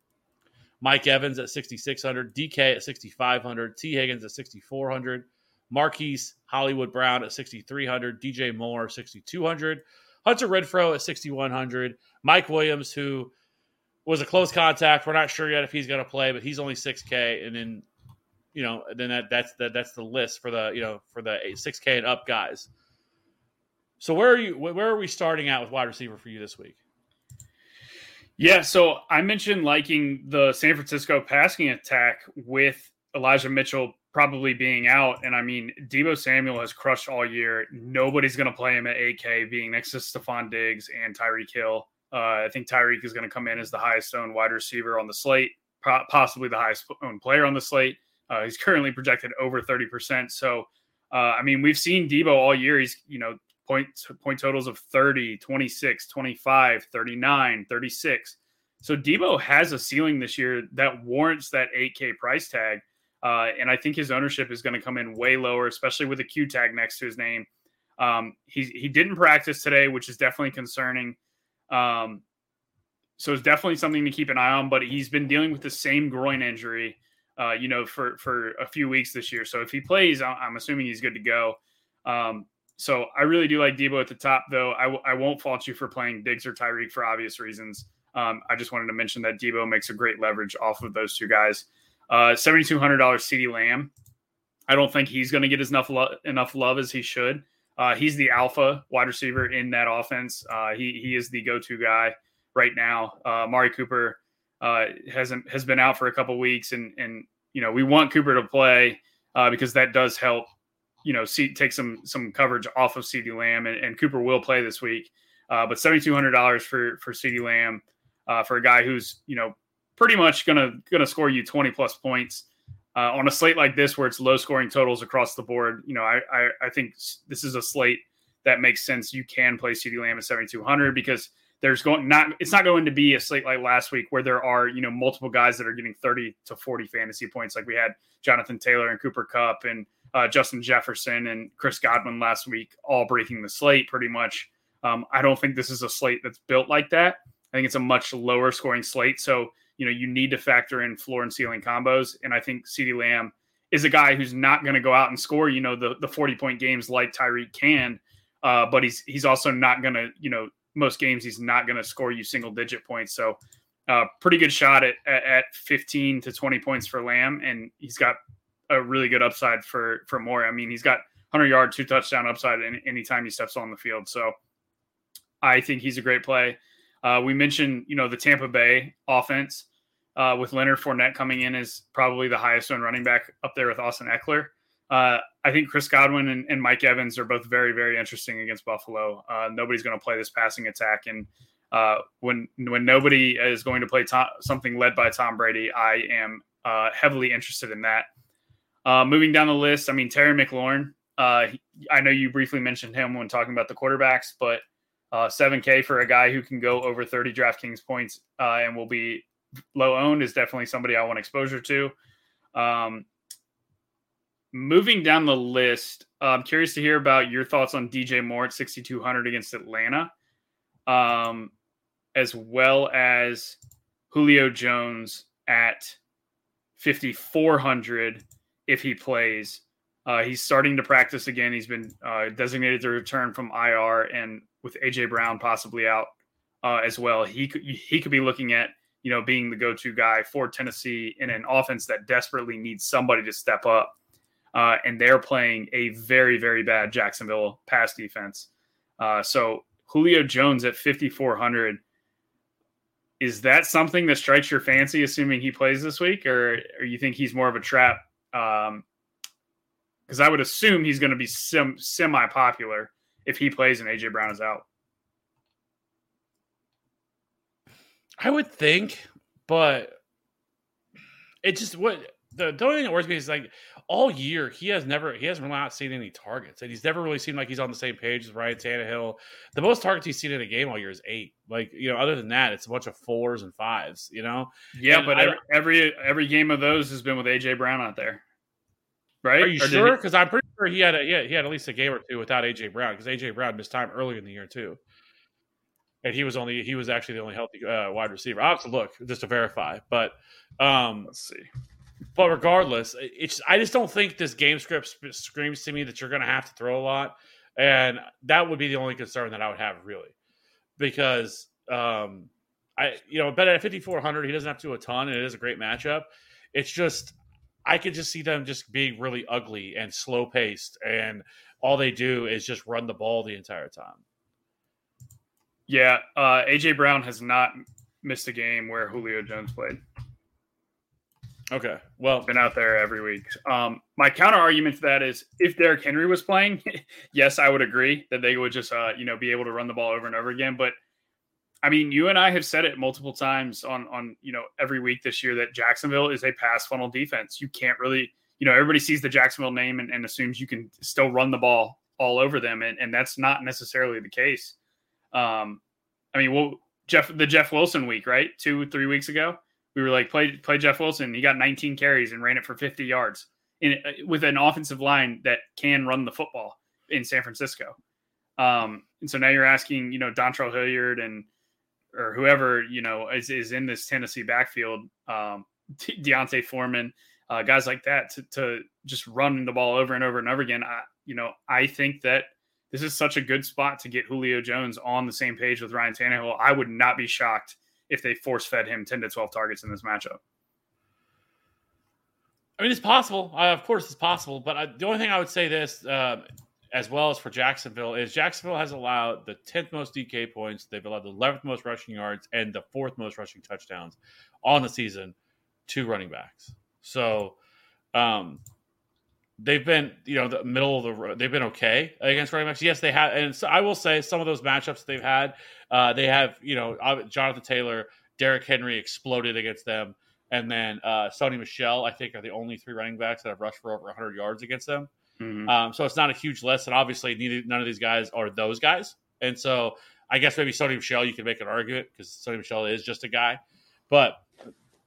Mike Evans at 6,600. DK at 6,500. Tee Higgins at 6,400. Marquise Hollywood Brown at 6,300. DJ Moore, 6,200. Hunter Renfrow at 6,100. Mike Williams, who was a close contact. We're not sure yet if he's going to play, but he's only 6K. And then, you know, then that, that's the, that's the list for the, you know, for the 6K and up guys. So where are you, where are we starting out with wide receiver for you this week? Yeah, so I mentioned liking the San Francisco passing attack with Elijah Mitchell probably being out. And I mean, Deebo Samuel has crushed all year. Nobody's going to play him at 8K, being next to Stefon Diggs and Tyreek Hill. Uh, I think Tyreek is going to come in as the highest owned wide receiver on the slate, po- possibly the highest owned player on the slate. Uh, he's currently projected over 30%. So, uh, I mean, we've seen Deebo all year. He's, you know, point, point totals of 30, 26, 25, 39, 36. So Deebo has a ceiling this year that warrants that 8K price tag. Uh, and I think his ownership is going to come in way lower, especially with a Q tag next to his name. Um, he, he didn't practice today, which is definitely concerning. Um, so it's definitely something to keep an eye on, but he's been dealing with the same groin injury, uh, you know, for, for a few weeks this year. So if he plays, I'm assuming he's good to go. Um, so I really do like Deebo at the top, though. I, w- I won't fault you for playing Diggs or Tyreek for obvious reasons. Um, I just wanted to mention that Deebo makes a great leverage off of those two guys. Uh, seventy two hundred dollars CeeDee Lamb. I don't think he's going to get enough lo- enough love as he should. Uh, he's the alpha wide receiver in that offense. Uh, he he is the go to guy right now. Uh, Amari Cooper uh, hasn't has been out for a couple weeks, and and you know we want Cooper to play uh, because that does help. You know, see, take some some coverage off of CeeDee Lamb, and, and Cooper will play this week. Uh, but seventy two hundred dollars for for CeeDee Lamb for a guy who's you know pretty much gonna gonna score you twenty plus points uh, on a slate like this where it's low scoring totals across the board. You know, I I, I think this is a slate that makes sense. You can play CeeDee Lamb at seventy two hundred because there's going not it's not going to be a slate like last week where there are you know multiple guys that are getting 30 to 40 fantasy points like we had jonathan taylor and cooper Kupp and uh, justin jefferson and chris godwin last week all breaking the slate pretty much um, i don't think this is a slate that's built like that i think it's a much lower scoring slate so you know you need to factor in floor and ceiling combos and i think CeeDee lamb is a guy who's not going to go out and score you know the, the 40 point games like tyreek can uh, but he's he's also not going to you know most games he's not going to score you single digit points. So, uh, pretty good shot at, at, at 15 to 20 points for Lamb, and he's got a really good upside for for more. I mean, he's got 100 yard, two touchdown upside any, anytime he steps on the field. So, I think he's a great play. Uh, we mentioned, you know, the Tampa Bay offense uh, with Leonard Fournette coming in is probably the highest one running back up there with Austin Ekeler. Uh, I think Chris Godwin and, and, Mike Evans are both very, very interesting against Buffalo. Uh, nobody's going to play this passing attack, and uh, when when nobody is going to play Tom, something led by Tom Brady, I am uh, heavily interested in that. Uh, moving down the list, I mean Terry McLaurin. Uh, I know you briefly mentioned him when talking about the quarterbacks, but 7K for a guy who can go over 30 DraftKings points and will be low owned is definitely somebody I want exposure to. Um, moving down the list, I'm curious to hear about your thoughts on DJ Moore at 6,200 against Atlanta, um, as well as Julio Jones at 5,400 if he plays. Uh, he's starting to practice again. He's been uh, designated to return from IR, and with AJ Brown possibly out uh, as well, he could he could be looking at you know being the go-to guy for Tennessee in an offense that desperately needs somebody to step up uh, and they're playing a very, very bad Jacksonville pass defense. Uh, so Julio Jones at 5,400. Is that something that strikes your fancy, assuming he plays this week, or, or you think he's more of a trap? Because um, I would assume he's going to be sim- semi popular if he plays and AJ Brown is out. I would think, but it just what the, the only thing that worries me is like all year he has never he hasn't really not seen any targets, and he's never really seemed like he's on the same page as Ryan Tannehill. The most targets he's seen in a game all year is eight. Like you know, other than that, it's a bunch of fours and fives. You know. Yeah, and but I, every, every game of those has been with AJ Brown out there, right? Are you or sure? Because I'm pretty sure he had a yeah he had at least a game or two without AJ Brown because AJ Brown missed time early in the year too. And he was only he was actually the only healthy uh, wide receiver. I have to look just to verify, but um, let's see but regardless, it's I just don't think this game script screams to me that you're going to have to throw a lot, and that would be the only concern that I would have really, because um, I you know, but at 5400 he doesn't have to do a ton, and it is a great matchup. It's just I could just see them just being really ugly and slow paced, and all they do is just run the ball the entire time. Yeah, uh, AJ Brown has not missed a game where Julio Jones played. Okay. Well, been out there every week. Um, my counter argument to that is if Derrick Henry was playing, yes, I would agree that they would just, uh, you know, be able to run the ball over and over again. But I mean, you and I have said it multiple times on, on, you know, every week this year that Jacksonville is a pass funnel defense. You can't really, you know, everybody sees the Jacksonville name and, and assumes you can still run the ball all over them. And, and that's not necessarily the case. Um, I mean, well, Jeff, the Jeff Wilson week, right? Two, three weeks ago we were like, play play Jeff Wilson. He got 19 carries and ran it for 50 yards in, uh, with an offensive line that can run the football in San Francisco. Um, and so now you're asking, you know, Dontrell Hilliard and or whoever you know is, is in this Tennessee backfield, um, D'Onta Foreman, uh, guys like that to, to just run the ball over and over and over again. I, you know, I think that this is such a good spot to get Julio Jones on the same page with Ryan Tannehill. I would not be shocked if they force fed him 10 to 12 targets in this matchup. I mean, it's possible. Uh, of course, it's possible. But I, the only thing I would say this, uh, as well as for Jacksonville, is Jacksonville has allowed the 10th most DK points. They've allowed the 11th most rushing yards and the fourth most rushing touchdowns on the season to running backs. So, um, they've been, you know, the middle of the road. They've been okay against running backs. Yes, they have, and so I will say some of those matchups they've had, uh, they have, you know, Jonathan Taylor, Derrick Henry exploded against them, and then uh, Sony Michel, I think, are the only three running backs that have rushed for over 100 yards against them. Mhm. Um, so it's not a huge list, and obviously neither none of these guys are those guys. And so I guess maybe Sony Michel, you could make an argument because Sony Michel is just a guy, but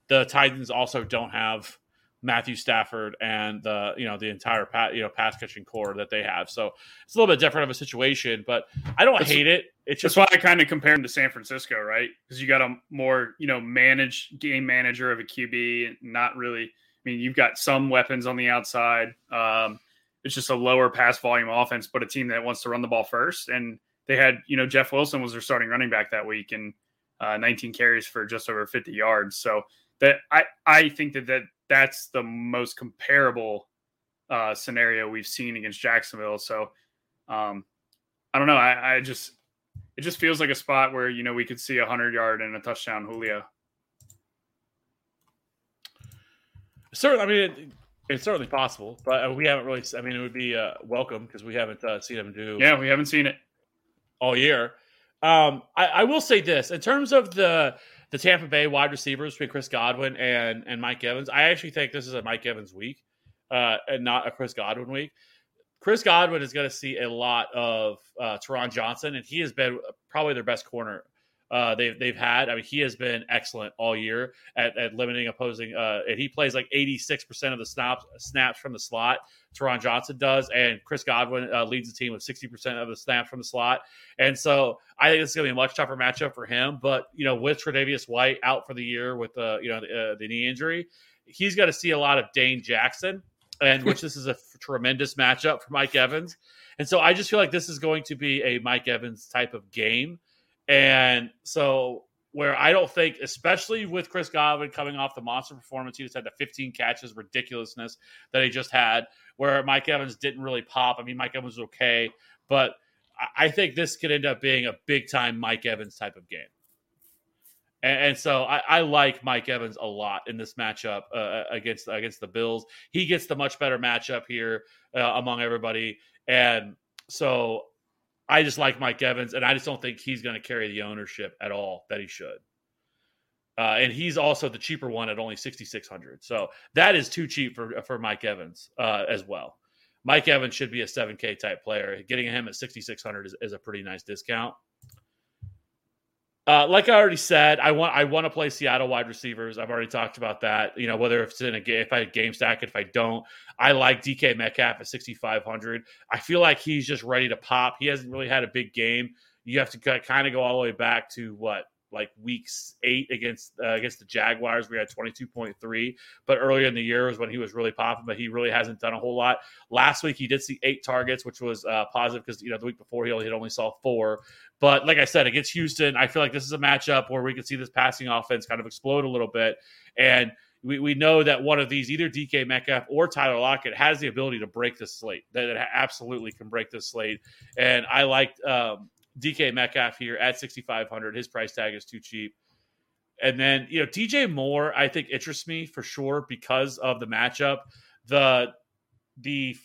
the Titans also don't have Matthew Stafford and the you know the entire pat you know pass catching core that they have. So it's a little bit different of a situation, but I don't That's- hate it. It's That's just why I kind of compare him to San Francisco, right? Because you got a more, you know, managed game manager of a QB, not really. I mean, you've got some weapons on the outside. Um, it's just a lower pass volume offense, but a team that wants to run the ball first. And they had, you know, Jeff Wilson was their starting running back that week and uh, 19 carries for just over 50 yards. So that I I think that that that's the most comparable uh, scenario we've seen against Jacksonville. So um, I don't know. I, I just it just feels like a spot where you know we could see a hundred yard and a touchdown Julio. certainly. I mean, it, it's certainly possible, but uh, we haven't really. I mean, it would be uh, welcome because we haven't uh, seen him do Yeah, we haven't seen it. all year. Um, I, I will say this in terms of the the Tampa Bay wide receivers between Chris Godwin and and Mike Evans. I actually think this is a Mike Evans week, uh, and not a Chris Godwin week. Chris Godwin is going to see a lot of uh, Taron Johnson, and he has been probably their best corner uh, they've they've had. I mean, he has been excellent all year at, at limiting opposing. Uh, and he plays like eighty six percent of the snaps snaps from the slot. Taron Johnson does, and Chris Godwin uh, leads the team with sixty percent of the snaps from the slot. And so I think it's going to be a much tougher matchup for him. But you know, with Tre'Davious White out for the year with the you know the, uh, the knee injury, he's going to see a lot of Dane Jackson, and which this is a tremendous matchup for Mike Evans. And so I just feel like this is going to be a Mike Evans type of game. And so where I don't think, especially with Chris Godwin coming off the monster performance, he just had the 15 catches ridiculousness that he just had, where Mike Evans didn't really pop. I mean, Mike Evans was okay, but I- think this could end up being a big time Mike Evans type of game. And, and so I, I like Mike Evans a lot in this matchup uh, against against the Bills. He gets the much better matchup here uh, among everybody, and so I just like Mike Evans, and I just don't think he's going to carry the ownership at all that he should. Uh, and he's also the cheaper one at only sixty six hundred, so that is too cheap for for Mike Evans uh, as well. Mike Evans should be a seven K type player. Getting him at sixty six hundred is, is a pretty nice discount. Uh, like I already said, I want I want to play Seattle wide receivers. I've already talked about that. You know, whether it's in a game, if I game stack it, if I don't, I like DK Metcalf at 6,500. I feel like he's just ready to pop. He hasn't really had a big game. You have to kind of go all the way back to what like weeks eight against uh, against the Jaguars. We had 22.3, but earlier in the year was when he was really popping, but he really hasn't done a whole lot. Last week he did see eight targets, which was uh, positive because you know the week before he only, only saw four. But like I said, against Houston, I feel like this is a matchup where we can see this passing offense kind of explode a little bit. And we, we know that one of these, either DK Metcalf or Tyler Lockett, has the ability to break this slate. That it absolutely can break this slate. And I liked um, DK Metcalf here at 6,500. His price tag is too cheap. And then, you know, DJ Moore, I think interests me for sure because of the matchup. The, the,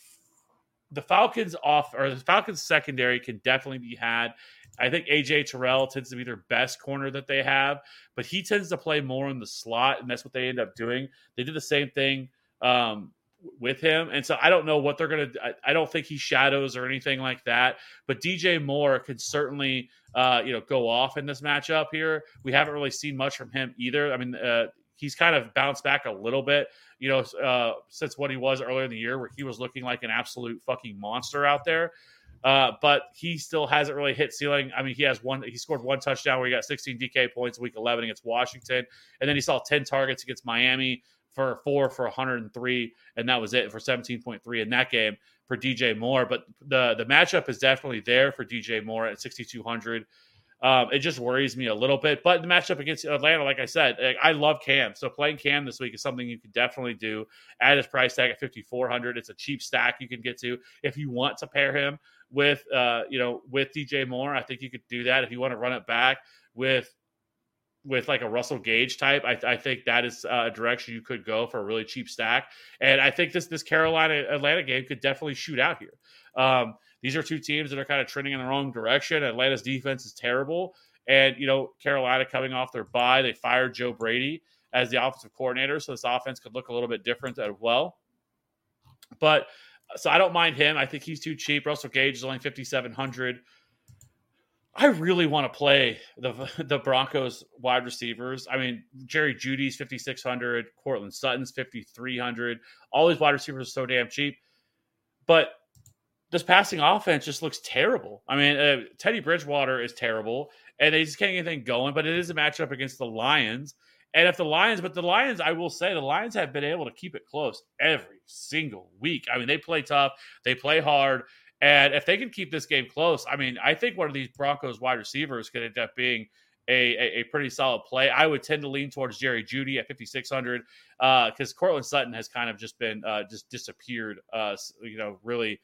the Falcons off or the Falcons secondary can definitely be had. I think AJ Terrell tends to be their best corner that they have, but he tends to play more in the slot, and that's what they end up doing. They did the same thing um, with him, and so I don't know what they're gonna. I, I don't think he shadows or anything like that. But DJ Moore could certainly, uh, you know, go off in this matchup here. We haven't really seen much from him either. I mean, uh, he's kind of bounced back a little bit, you know, uh, since what he was earlier in the year, where he was looking like an absolute fucking monster out there. Uh, but he still hasn't really hit ceiling. I mean, he has one. He scored one touchdown where he got 16 DK points week 11 against Washington, and then he saw 10 targets against Miami for four for 103, and that was it for 17.3 in that game for DJ Moore. But the the matchup is definitely there for DJ Moore at 6,200. Um, it just worries me a little bit. But the matchup against Atlanta, like I said, I love Cam. So playing Cam this week is something you could definitely do at his price tag at 5,400. It's a cheap stack you can get to if you want to pair him with, uh, you know, with DJ Moore. I think you could do that if you want to run it back with with like a Russell Gage type, I, I think that is a direction you could go for a really cheap stack. And I think this this Carolina Atlanta game could definitely shoot out here. Um, these are two teams that are kind of trending in the wrong direction. Atlanta's defense is terrible, and you know Carolina coming off their bye, they fired Joe Brady as the offensive coordinator, so this offense could look a little bit different as well. But so I don't mind him. I think he's too cheap. Russell Gage is only fifty seven hundred. I really want to play the the Broncos wide receivers. I mean, Jerry Jeudy's fifty six hundred, Courtland Sutton's fifty three hundred. All these wide receivers are so damn cheap, but this passing offense just looks terrible. I mean, uh, Teddy Bridgewater is terrible, and they just can't get anything going. But it is a matchup against the Lions, and if the Lions, but the Lions, I will say, the Lions have been able to keep it close every single week. I mean, they play tough, they play hard, and if they can keep this game close, I mean, I think one of these Broncos wide receivers could end up being a, a, a pretty solid play. I would tend to lean towards Jerry Jeudy at 5,600 because uh, Courtland Sutton has kind of just been uh, just disappeared, uh, you know, really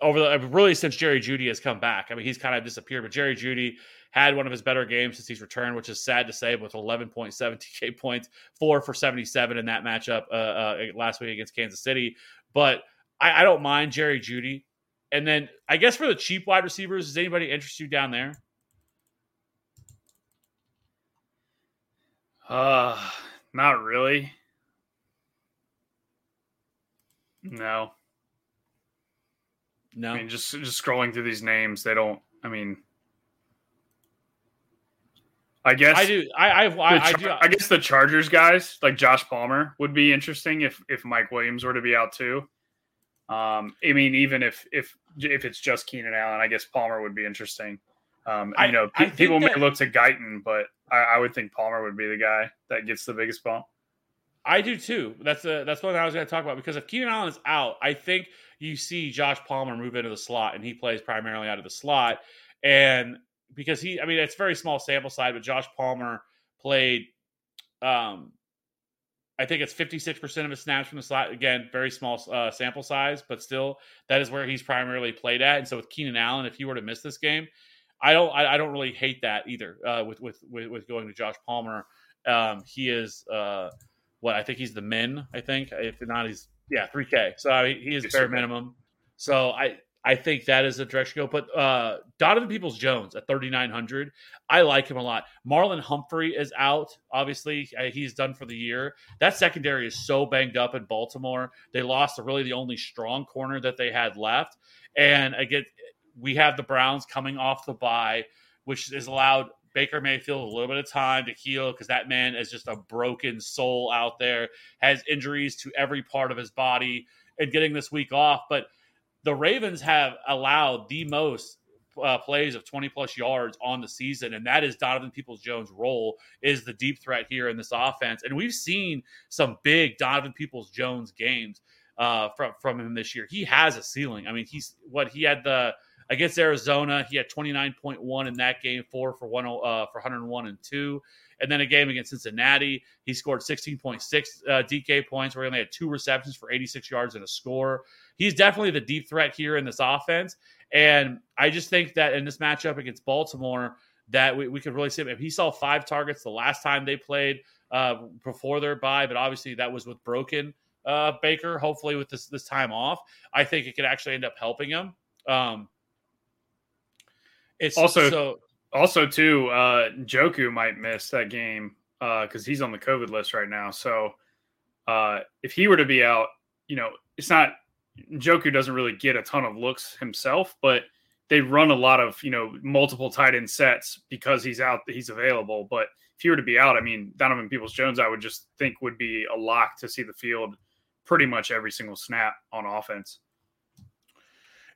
over the really since Jerry Jeudy has come back. I mean, he's kind of disappeared, but Jerry Jeudy had one of his better games since he's returned, which is sad to say, with 11.7 DK points, four for 77 in that matchup uh, uh, last week against Kansas City. But I, I don't mind Jerry Jeudy. And then I guess for the cheap wide receivers, is anybody interest you down there? Uh, not really. No. No. I mean, just just scrolling through these names, they don't. I mean, I guess I do. I I, I, I do. I guess the Chargers guys like Josh Palmer would be interesting if if Mike Williams were to be out too. Um, I mean, even if if if it's just Keenan Allen, I guess Palmer would be interesting. Um, I- you know, pe- people that- may look to Guyton, but I, I would think Palmer would be the guy that gets the biggest bump. I do too. That's a, that's what I was going to talk about because if Keenan Allen is out, I think you see Josh Palmer move into the slot and he plays primarily out of the slot. And because he, I mean, it's very small sample size, but Josh Palmer played, um, I think it's 56% of his snaps from the slot. Again, very small uh, sample size, but still, that is where he's primarily played at. And so with Keenan Allen, if he were to miss this game, I don't, I, I don't really hate that either. Uh, with, with with with going to Josh Palmer, um, he is uh, what I think he's the min. I think if not, he's yeah three K. So I mean, he is bare minimum. So I I think that is a direction to go. But uh, Donovan Peoples Jones at thirty nine hundred, I like him a lot. Marlon Humphrey is out. Obviously, uh, he's done for the year. That secondary is so banged up in Baltimore. They lost really the only strong corner that they had left. And again, we have the Browns coming off the bye, which has allowed Baker Mayfield a little bit of time to heal because that man is just a broken soul out there, has injuries to every part of his body, and getting this week off. But the Ravens have allowed the most uh, plays of 20 plus yards on the season, and that is Donovan Peoples Jones' role is the deep threat here in this offense. And we've seen some big Donovan Peoples Jones games uh, from from him this year. He has a ceiling. I mean, he's what he had the against Arizona. He had 29.1 in that game, four for one uh, for 101 and two. And then a game against Cincinnati, he scored 16.6 uh, DK points, where he only had two receptions for 86 yards and a score. He's definitely the deep threat here in this offense. And I just think that in this matchup against Baltimore, that we, we could really see him. If he saw five targets the last time they played uh, before their bye, but obviously that was with broken uh, Baker. Hopefully, with this this time off, I think it could actually end up helping him. Um, it's Also- so Also, too, uh, Njoku might miss that game because he's on the COVID list right now. So, uh, if he were to be out, you know, it's not Njoku doesn't really get a ton of looks himself, but they run a lot of you know multiple tight end sets because he's out, he's available. But if he were to be out, I mean, Donovan Peoples Jones, I would just think would be a lock to see the field pretty much every single snap on offense.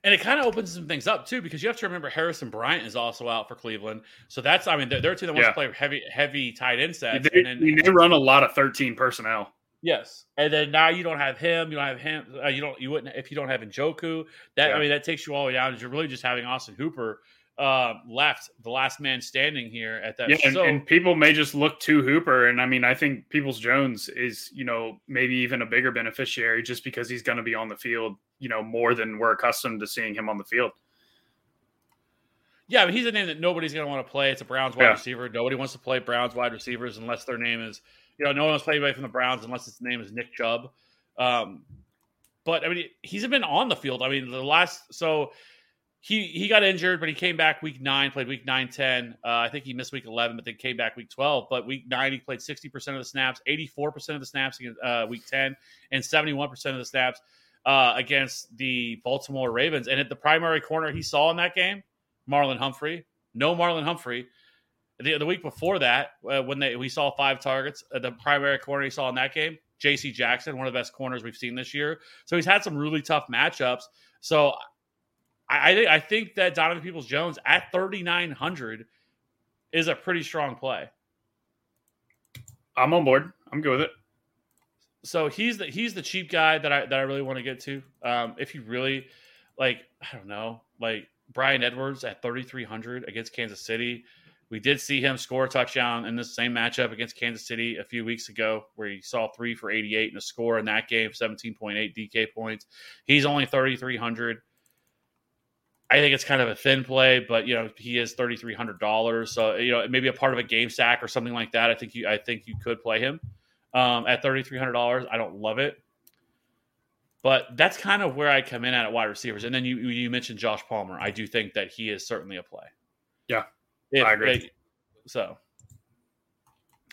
And it kind of opens some things up too, because you have to remember Harrison Bryant is also out for Cleveland. So that's, I mean, they're, they're two that want Yeah. to play heavy, heavy tight end sets. They, and I then, mean, they run a lot of 13 personnel. Yes, and then now you don't have him. You don't have him. Uh, you don't. You wouldn't if you don't have Njoku. That I mean, that takes you all the way down. You're really just having Austin Hooper uh, left, the last man standing here at that. Yeah, and, so, and people may just look to Hooper, and I mean, I think Peoples Jones is, you know, maybe even a bigger beneficiary just because he's going to be on the field, you know, more than we're accustomed to seeing him on the field. yeah, but he's a name that nobody's going to want to play. It's a Browns wide Yeah. receiver. Nobody wants to play Browns wide receivers unless their name is, you know, no one wants to play anybody from the Browns unless its name is Nick Chubb. Um, but I mean, he's been on the field. I mean, the last so he he got injured, but he came back week nine, played week nine, 10. Uh, I think he missed week 11, but then came back week 12. But week nine, he played 60% of the snaps, 84% of the snaps against uh, week 10, and 71% of the snaps uh, against the Baltimore Ravens. And at the primary corner he saw in that game, Marlon Humphrey. No Marlon Humphrey. The, the week before that, uh, when they we saw five targets, uh, the primary corner he saw in that game, J.C. Jackson, one of the best corners we've seen this year. So he's had some really tough matchups. So I I, thi- I think that Donovan Peoples Jones at thirty nine hundred is a pretty strong play. I'm on board. I'm good with it. So he's the he's the cheap guy that I that I really want to get to. Um, if you really like, I don't know, like Bryan Edwards at thirty three hundred against Kansas City. We did see him score a touchdown in this same matchup against Kansas City a few weeks ago, where he saw three for 88 and a score in that game, 17.8 DK points. He's only 3,300. I think it's kind of a thin play, but you know he is thirty three hundred dollars, so you know maybe a part of a game stack or something like that. I think you I think you could play him um, at thirty three hundred dollars. I don't love it, but that's kind of where I come in at at wide receivers. And then you you mentioned Josh Palmer. I do think that he is certainly a play. Yeah, If- I agree. so,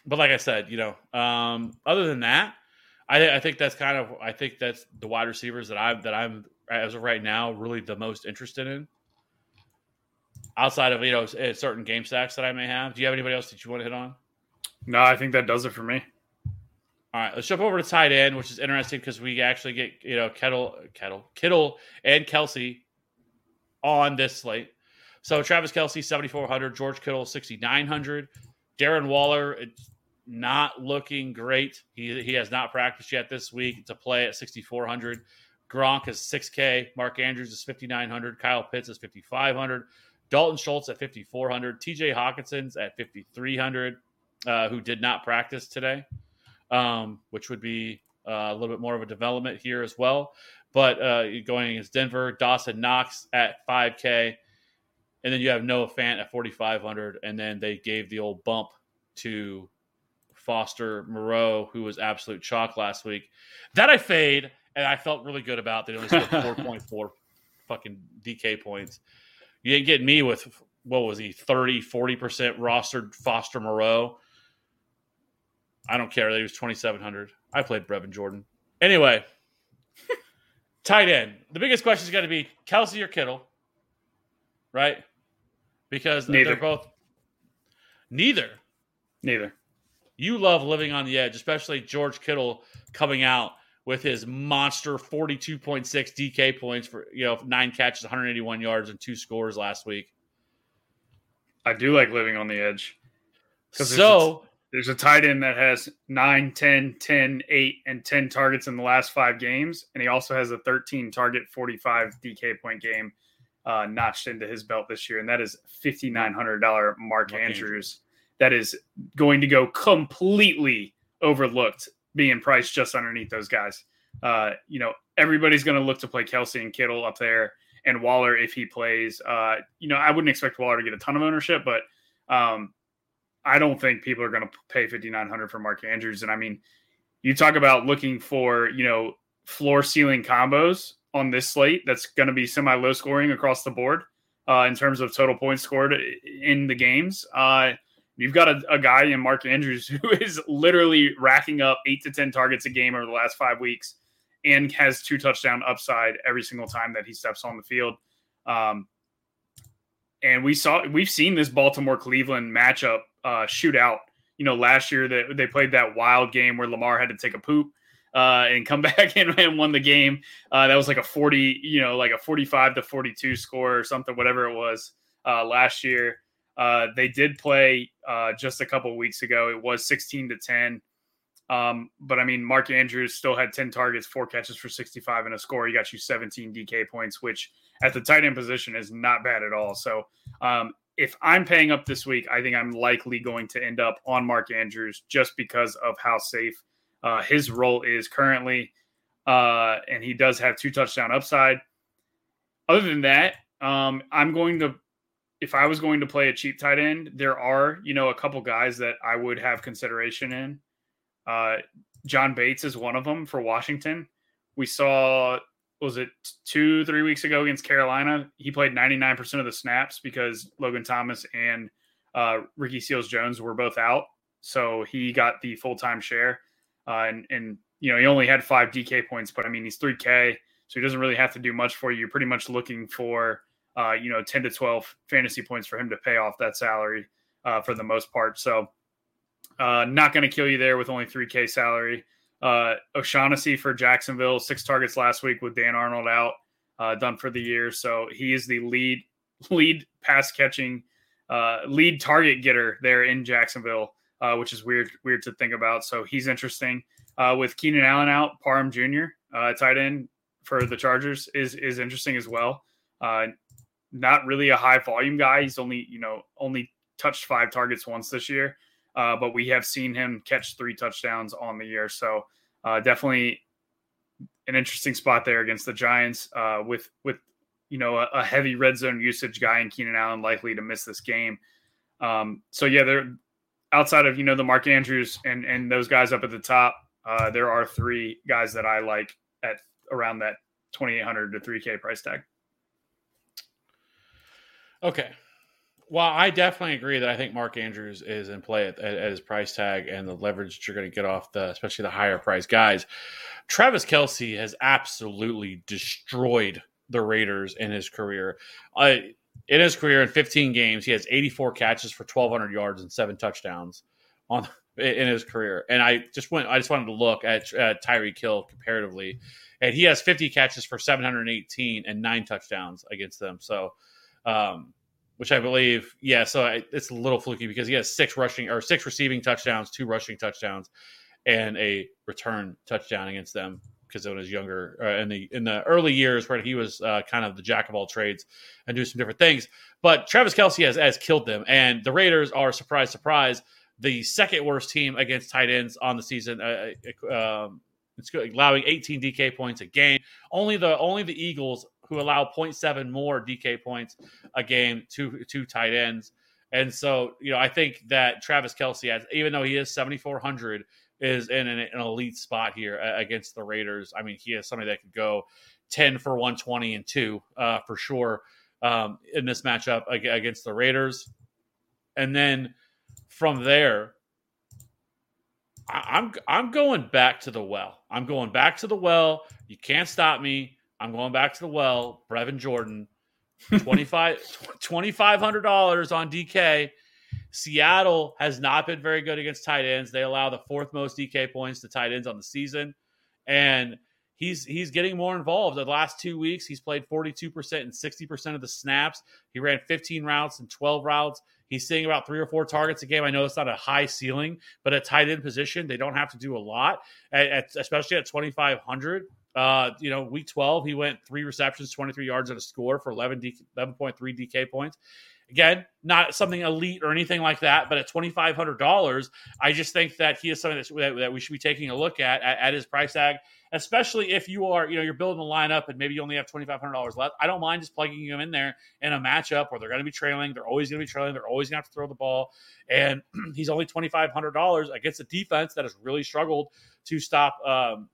but like I said, you know, um, other than that, I, I think that's kind of I think that's the wide receivers that I'm that I'm as of right now really the most interested in. Outside of you know certain game stacks that I may have, do you have anybody else that you want to hit on? No, I think that does it for me. All right, let's jump over to tight end, which is interesting because we actually get you know Kettle, Kettle, Kittle, and Kelce on this slate. So Travis Kelce seventy four hundred, George Kittle sixty nine hundred, Darren Waller it's not looking great. He he has not practiced yet this week to play at sixty four hundred. Gronk is six K. Mark Andrews is fifty nine hundred. Kyle Pitts is fifty five hundred. Dalton Schultz at fifty four hundred. T.J. Hockenson's at fifty three hundred, uh, who did not practice today um, which would be uh, a little bit more of a development here as well. But uh, going against Denver, Dawson Knox at 5K, and then you have Noah Fant at 4,500, and then they gave the old bump to Foster Moreau, who was absolute chalk last week. That I fade, and I felt really good about. They only scored 4.4 fucking DK points. You didn't get me with what was he 30 40% rostered Foster Moreau. I don't care that he was 2,700. I played Brevin Jordan. Anyway, tight end. The biggest question is going to be Kelce or Kittle, right? Because Neither. they're both neither. Neither. You love living on the edge, especially George Kittle coming out with his monster 42.6 DK points for, you know, nine catches, 181 yards, and two scores last week. I do like living on the edge. 'Cause there's So, There's a tight end that has 9, 10, 10, 8, and 10 targets in the last five games. And he also has a 13 target, 45 DK point game uh, notched into his belt this year. And that is $5,900 Mark, Mark Andrews. That is going to go completely overlooked, being priced just underneath those guys. Uh, you know, everybody's going to look to play Kelce and Kittle up there and Waller if he plays. Uh, you know, I wouldn't expect Waller to get a ton of ownership, but um, I don't think people are going to pay 5900 for Mark Andrews. And I mean, you talk about looking for, you know, floor ceiling combos on this slate that's going to be semi low scoring across the board uh, in terms of total points scored in the games. Uh, you've got a, a guy in Mark Andrews who is literally racking up eight to 10 targets a game over the last five weeks and has two touchdown upside every single time that he steps on the field. Um, and we saw we've seen this Baltimore Cleveland matchup uh, shootout. You know, last year that they played that wild game where Lamar had to take a poop uh, and come back and, and won the game. Uh, that was like a forty, you know, like a forty-five to forty-two score or something, whatever it was uh, last year. Uh, they did play uh, just a couple weeks ago. It was sixteen to ten. Um, but I mean, Mark Andrews still had 10 targets, four catches for 65 and a score. He got you 17 DK points, which at the tight end position is not bad at all. So um, if I'm paying up this week, I think I'm likely going to end up on Mark Andrews just because of how safe uh, his role is currently. Uh, and he does have two touchdown upside. Other than that, um, I'm going to, if I was going to play a cheap tight end, there are, you know, a couple guys that I would have consideration in. Uh, John Bates is one of them for Washington. We saw, was it two, three weeks ago against Carolina? He played 99% of the snaps because Logan Thomas and uh, Ricky Seals Jones were both out. So he got the full time share. Uh, and, and, you know, he only had five DK points, but I mean, he's 3K. So he doesn't really have to do much for you. You're pretty much looking for, uh, you know, 10 to 12 fantasy points for him to pay off that salary uh, for the most part. So, uh, not going to kill you there with only 3K salary. Uh, O'Shaughnessy for Jacksonville, six targets last week with Dan Arnold out, uh, done for the year. So he is the lead lead pass catching, lead target getter there in Jacksonville, uh, which is weird weird to think about. So he's interesting. Uh, with Keenan Allen out, Parham Jr. Uh, tight end for the Chargers is is interesting as well. Uh, not really a high volume guy. He's only you know only touched five targets once this year uh, but we have seen him catch three touchdowns on the year. So uh, definitely an interesting spot there against the Giants uh, with with you know a, a, heavy red zone usage guy in Keenan Allen likely to miss this game. Um, so yeah, they're outside of you know the Mark Andrews and and those guys up at the top. Uh, there are three guys that I like at around that 2800 to 3k price tag. Okay, well, I definitely agree that I think Mark Andrews is in play at, at, his price tag and the leverage that you're going to get off the, especially the higher price guys. Travis Kelce has absolutely destroyed the Raiders in his career. Uh, in his career, in 15 games, he has 84 catches for 1,200 yards and seven touchdowns on in his career. And I just went, I just wanted to look at, at Tyreek Hill comparatively, and he has 50 catches for 718 and nine touchdowns against them. So. Um, which I believe, yeah. So I, it's a little fluky because he has six rushing or six receiving touchdowns, two rushing touchdowns, and a return touchdown against them because when he was younger uh, in the in the early years where he was uh, kind of the jack of all trades and do some different things. But Travis Kelce has, has killed them, and the Raiders are surprise, surprise, the second worst team against tight ends on the season. Uh, uh um, it's allowing 18 DK points a game. Only the only the Eagles who allow 0.7 more DK points a game to two tight ends. And so, you know, I think that Travis Kelce has, even though he is 7,400, is in an, an, elite spot here against the Raiders. I mean, he is somebody that could go 10 for 120 and two uh, for sure um, in this matchup against the Raiders. And then from there, I'm I'm going back to the well. I'm going back to the well. You can't stop me. I'm going back to the well. Brevin Jordan, 2500 dollars on DK. Seattle has not been very good against tight ends. They allow the fourth most DK points to tight ends on the season, and he's he's getting more involved. The last two weeks, he's played 42% and 60% of the snaps. He ran 15 routes and 12 routes. He's seeing about three or four targets a game. I know it's not a high ceiling, but at tight end position, they don't have to do a lot, at, at, especially at 2,500. Uh, you know, week 12, he went three receptions, 23 yards and a score for 11 D, 11.3 DK points. Again, not something elite or anything like that, but at $2,500, I just think that he is something that, that we should be taking a look at, at, at his price tag, especially if you are, you know, you're building a lineup and maybe you only have $2,500 left. I don't mind just plugging him in there in a matchup where they're going to be trailing. They're always going to be trailing. They're always going to have to throw the ball. And he's only $2,500 against a defense that has really struggled to stop, um,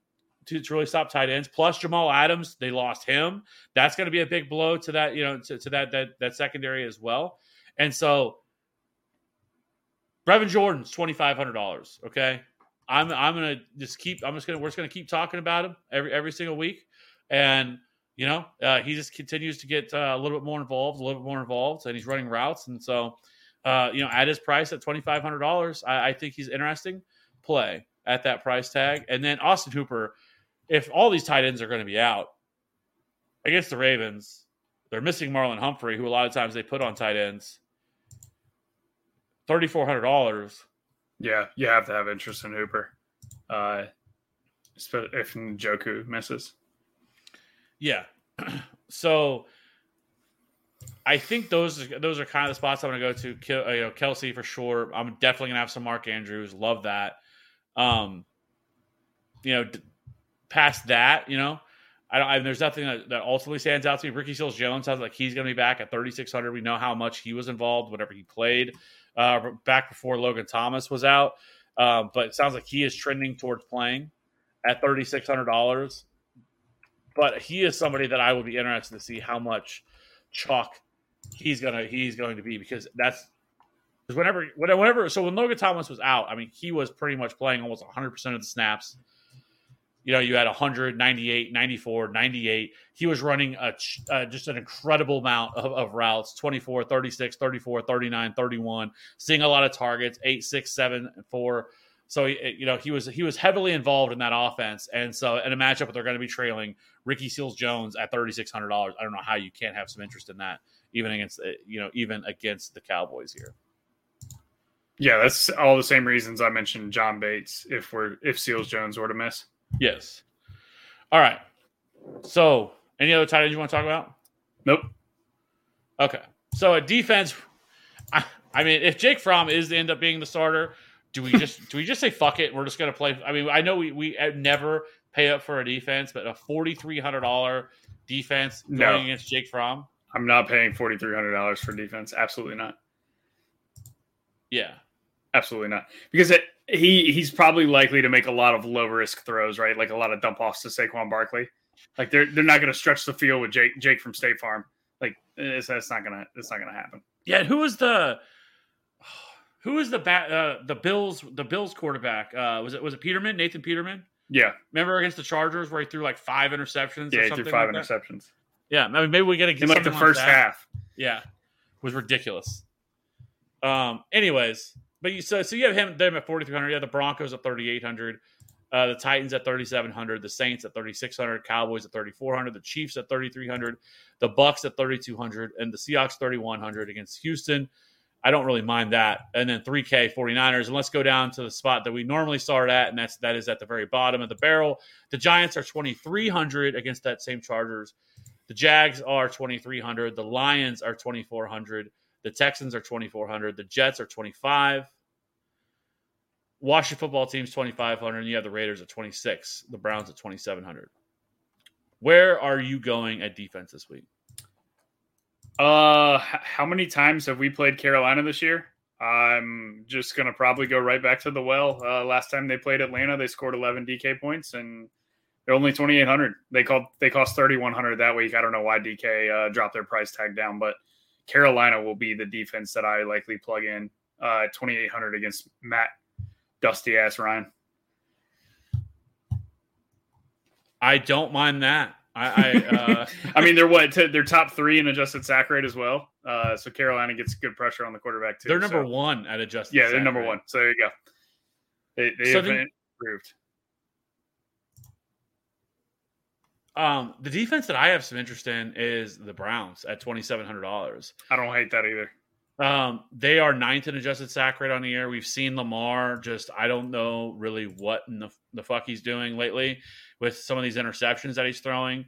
to, to really stop tight ends. Plus Jamal Adams, they lost him. That's going to be a big blow to that, you know, to, to that that that secondary as well. And so Brevin Jordan's twenty five hundred dollars. Okay, I'm I'm gonna just keep. I'm just gonna we're just gonna keep talking about him every every single week, and you know uh, he just continues to get uh, a little bit more involved, a little bit more involved, and he's running routes, and so uh, you know at his price at twenty five hundred dollars, I, I think he's interesting play at that price tag. And then Austin Hooper if all these tight ends are going to be out against the Ravens, they're missing Marlon Humphrey, who a lot of times they put on tight ends. Thirty four hundred dollars. Yeah, you have to have interest in Hooper. Uh, if Njoku misses. Yeah. so I think those those are kind of the spots I'm going to go to. Kel- uh, You know, Kelce for sure. I'm definitely going to have some Mark Andrews. Love that. Um, you know, past that, you know, I don't. I, there's nothing that, that ultimately stands out to me. Ricky Seals Jones sounds like he's going to be back at 3600. We know how much he was involved whenever he played uh, back before Logan Thomas was out. Um, but it sounds like he is trending towards playing at thirty six hundred dollars. But he is somebody that I would be interested to see how much chalk he's gonna he's going to be because that's because whenever whenever so when Logan Thomas was out, I mean he was pretty much playing almost 100 percent of the snaps. You know, you had 198, 94, 98. He was running a, uh, just an incredible amount of, of routes 24, 36, 34, 39, 31, seeing a lot of targets 8, 6, 7, 4. So, you know, he was he was heavily involved in that offense. And so, in a matchup they're going to be trailing Ricky Seals Jones at $3,600, I don't know how you can't have some interest in that, even against, uh, you know, even against the Cowboys here. Yeah, that's all the same reasons I mentioned John Bates. If we're if Seals Jones were to miss, Yes. All right. So, any other tight ends you want to talk about? nope. Okay. So, a defense. I, I mean, if Jake Fromm is to end up being the starter, do we just do we just say fuck it? We're just going to play. I mean, I know we we uh, never pay up for a defense, but a forty three hundred dollar defense going No. against Jake Fromm. I'm not paying forty three hundred dollars for defense. Absolutely not. Yeah. Absolutely not. Because it, he he's probably likely to make a lot of low risk throws, right? Like a lot of dump offs to Saquon Barkley. Like they're they're not going to stretch the field with Jake Jake from State Farm. Like it's, that's not gonna it's not gonna happen. Yeah. Who was the who was the bat uh, the Bills the Bills quarterback? Uh, was it was it Peterman Nathan Peterman? Yeah, Remember against the Chargers where he threw like five interceptions? yeah. or He threw five like that? interceptions Yeah, I mean, maybe we get to in like the first half. Yeah, was ridiculous. Um. Anyways, but you so so you have him them at forty three hundred. You have the Broncos at thirty eight hundred. Uh, the Titans at thirty seven hundred. The Saints at thirty six hundred. Cowboys at thirty four hundred. The Chiefs at thirty three hundred. The Bucs at thirty two hundred, and the Seahawks thirty one hundred against Houston. I don't really mind that. And then 3K 49ers. And let's go down to the spot that we normally start at, and that's that is at the very bottom of the barrel. The Giants are 2,300 against that same Chargers. The Jags are 2,300. The Lions are 2,400. The Texans are 2,400. The Jets are 25. Washington football team's 2,500. And you have the Raiders at 26. The Browns at 2,700. Where are you going at defense this week? Uh, how many times have we played Carolina this year? I'm just gonna probably go right back to the well. Uh, last time they played Atlanta, they scored 11 DK points, and they're only 2,800. They called they cost 3,100 that week. I don't know why DK uh, dropped their price tag down, but Carolina will be the defense that I likely plug in uh, 2,800 against Matt Dusty ass Ryan. I don't mind that. I, I uh, I mean, they're what? T- they're top three in adjusted sack rate as well. Uh, so Carolina gets good pressure on the quarterback too. they're number so- one at adjusted. Yeah, they're number rate. one. So there you go. They, they So have then- improved. Um, the defense that I have some interest in is the Browns at twenty seven hundred dollars. I don't hate that either. Um, they are ninth in adjusted sack rate on the year. We've seen Lamar just I don't know really what in the, the fuck he's doing lately with some of these interceptions that he's throwing.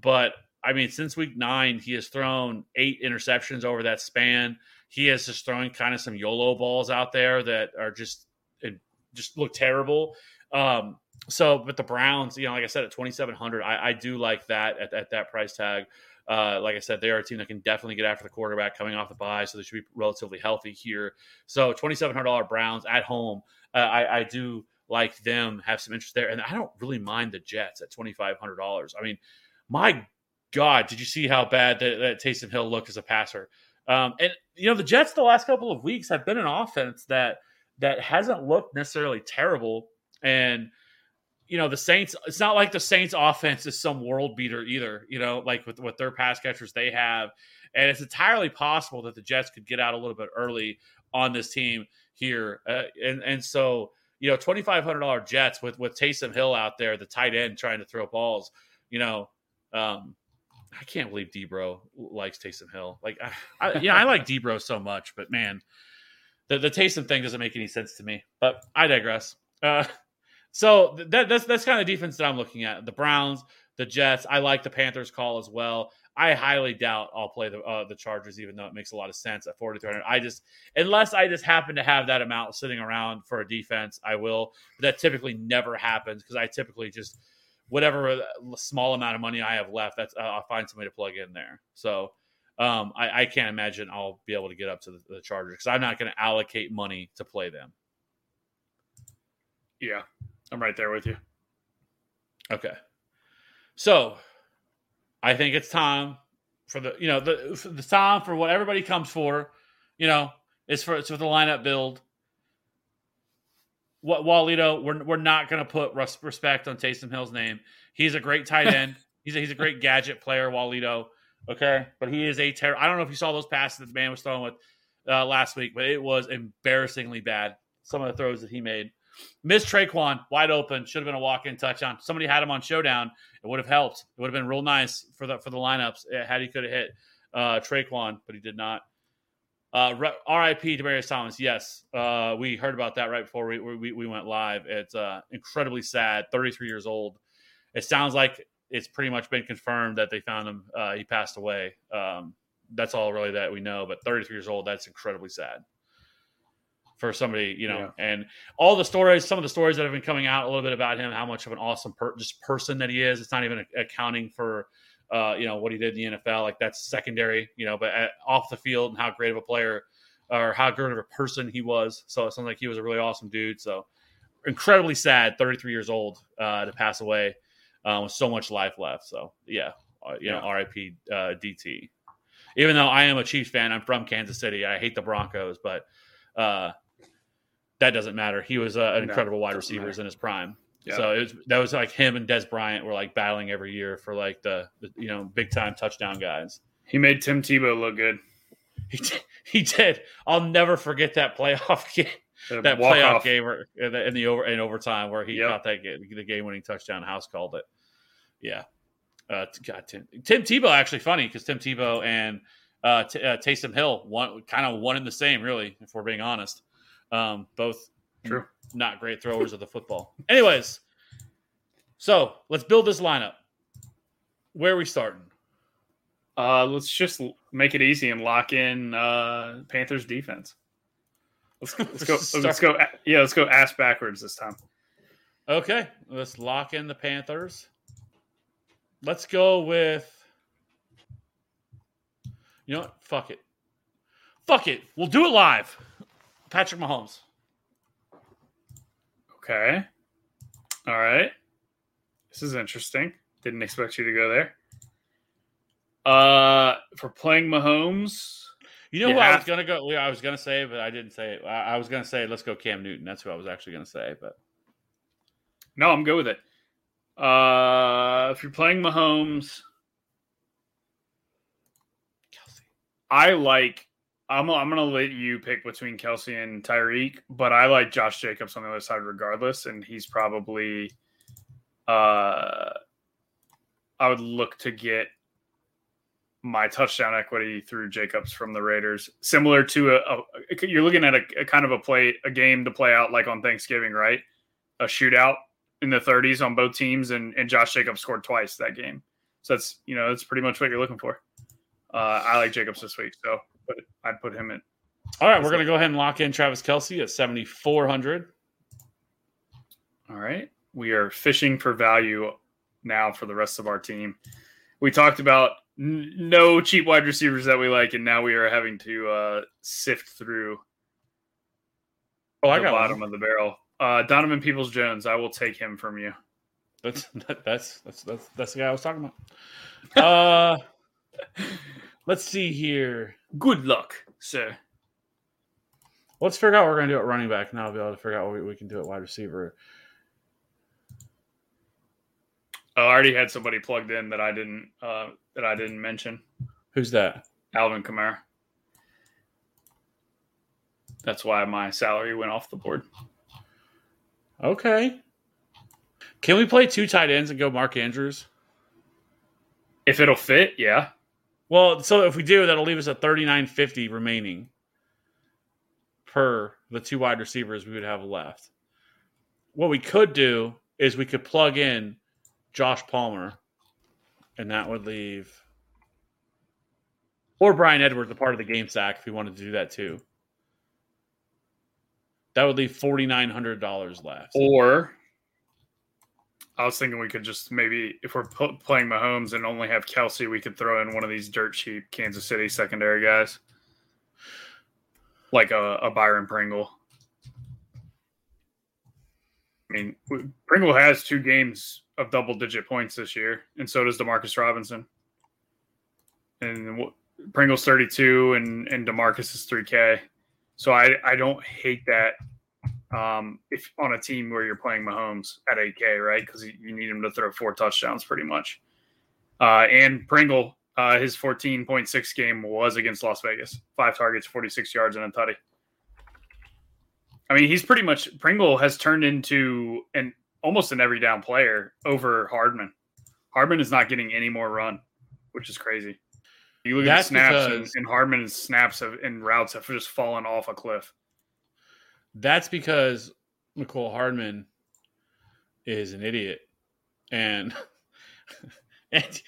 But I mean, since week nine, he has thrown eight interceptions over that span. He is just throwing kind of some YOLO balls out there that are just just look terrible. Um, so, but the Browns, you know, like I said, at twenty seven hundred, I, I do like that at, at that price tag. Uh, like I said, they are a team that can definitely get after the quarterback coming off the bye, so they should be relatively healthy here. So, twenty seven hundred dollar Browns at home, uh, I, I do like them, have some interest there, and I don't really mind the Jets at twenty five hundred dollars. I mean, my God, did you see how bad that, that Taysom Hill looked as a passer? Um, and you know, the Jets the last couple of weeks have been an offense that that hasn't looked necessarily terrible, and you know the Saints. It's not like the Saints' offense is some world beater either. You know, like with with their pass catchers they have, and it's entirely possible that the Jets could get out a little bit early on this team here. Uh, and and so you know, twenty five hundred dollar Jets with with Taysom Hill out there, the tight end trying to throw balls. You know, um, I can't believe Debro likes Taysom Hill. Like, I, I, yeah, I like Debro so much, but man, the the Taysom thing doesn't make any sense to me. But I digress. Uh, So that, that's that's kind of the defense that I'm looking at. The Browns, the Jets. I like the Panthers call as well. I highly doubt I'll play the uh, the Chargers, even though it makes a lot of sense at 4,300. I just unless I just happen to have that amount sitting around for a defense, I will. But that typically never happens because I typically just whatever uh, small amount of money I have left, that's uh, I'll find somebody to plug in there. So um, I, I can't imagine I'll be able to get up to the, the Chargers because I'm not going to allocate money to play them. Yeah, I'm right there with you. Okay. So I think it's time for the you know the the time for what everybody comes for, you know, is for it's for the lineup build. What Walito, we're we're not going to put res- respect on Taysom Hill's name. He's a great tight end. he's a, he's a great gadget player, Walito. Okay, but he is a terror. I don't know if you saw those passes that the man was throwing with uh, last week, but it was embarrassingly bad. Some of the throws that he made. Missed Tre'Quan wide open. Should have been a walk-in touchdown. Somebody had him on showdown. It would have helped. It would have been real nice for the for the lineups eh, had he could have hit uh, Tre'Quan, but he did not. Uh, R.I.P. Demaryius Thomas. Yes, uh, we heard about that right before we, we we went live. It's uh, incredibly sad. Thirty three years old. It sounds like it's pretty much been confirmed that they found him. Uh, he passed away. Um, that's all really that we know. But thirty three years old. That's incredibly sad for somebody, you know, Yeah. and all the stories, some of the stories that have been coming out a little bit about him, how much of an awesome per- just person that he is. It's not even accounting for, uh, you know, what he did in the NFL. Like that's secondary, you know, but at, off the field and how great of a player or how good of a person he was. So it sounds like he was a really awesome dude. So incredibly sad, 33 years old, uh, to pass away uh, with so much life left. So yeah, uh, you know, Yeah. RIP uh, DT. Even though I am a Chiefs fan, I'm from Kansas City. I hate the Broncos, but uh, that doesn't matter. He was uh, an No, incredible wide receiver in his prime. Yeah. So it was that was like him and Dez Bryant were like battling every year for like the, the you know big time touchdown guys. He made Tim Tebow look good. He did, he did. I'll never forget that playoff game. The That playoff off. game where, in the, in the over in overtime where he Yep. caught that game, the game winning touchdown. House called it. Yeah. Uh, God, Tim, Tim Tebow actually funny because Tim Tebow and uh, T- uh, Taysom Hill one kind of one in the same, really, if we're being honest. Um, both True. not great throwers of the football. Anyways, so let's build this lineup. Where are we starting? Uh, let's just make it easy and lock in uh, Panthers defense. Let's, let's go. Let's go. Yeah, let's go ass backwards this time. Okay, let's lock in the Panthers. Let's go with. You know what? Fuck it. Fuck it. We'll do it live. Patrick Mahomes. Okay. All right. This is interesting. Didn't expect you to go there. Uh, for playing Mahomes, You know who I was gonna go? I was gonna say, but I didn't say it. I, I was gonna say, let's go Cam Newton. That's who I was actually gonna say. But no, I'm good with it. Uh, if you're playing Mahomes, Kelce. I like. I'm. I'm gonna let you pick between Kelce and Tyreek, but I like Josh Jacobs on the other side regardless, and he's probably. Uh, I would look to get my touchdown equity through Jacobs from the Raiders, similar to a. a you're looking at a, a kind of a play, a game to play out like on Thanksgiving, right? A shootout in the 30s on both teams, and and Josh Jacobs scored twice that game. So that's you know that's pretty much what you're looking for. Uh, I like Jacobs this week, so but I'd put him in. All right, we're gonna go ahead and lock in Travis Kelce at seventy four hundred. All right, we are fishing for value now for the rest of our team. We talked about n- no cheap wide receivers that we like, and now we are having to uh, sift through Oh, I the got bottom one. of the barrel. Uh, Donovan Peoples Jones, I will take him from you. That's that, that's that's that's that's the guy I was talking about. Uh, let's see here. Good luck, sir. Let's figure out what we're gonna do at running back. Now I'll be able to figure out what we, we can do at wide receiver. Oh, I already had somebody plugged in that I didn't uh, that I didn't mention. Who's that? Alvin Kamara. That's why my salary went off the board. Okay. Can we play two tight ends and go Mark Andrews? If it'll fit, yeah. Well, so if we do, that'll leave us at thirty nine fifty remaining per the two wide receivers we would have left. what we could do is we could plug in Josh Palmer, and that would leave, or Bryan Edwards, a part of the game stack, if we wanted to do that too. That would leave forty nine hundred dollars left. Or I was thinking we could just maybe, if we're pu- playing Mahomes and only have Kelce, we could throw in one of these dirt cheap Kansas City secondary guys, like a, a Byron Pringle. I mean, Pringle has two games of double digit points this year, and so does Demarcus Robinson. And Pringle's 32 and, and Demarcus is 3K. So I, I don't hate that um, if on a team where you're playing Mahomes at 8K, right? Because you need him to throw four touchdowns pretty much. Uh, and Pringle, uh, his 14.6 game was against Las Vegas, five targets, 46 yards, and a tutty. I mean, he's pretty much Pringle has turned into an almost an every down player over Hardman. Hardman is not getting any more run, which is crazy. You look That's at snaps, and, and Hardman's snaps have, and routes have just fallen off a cliff. That's because Mecole Hardman is an idiot, and and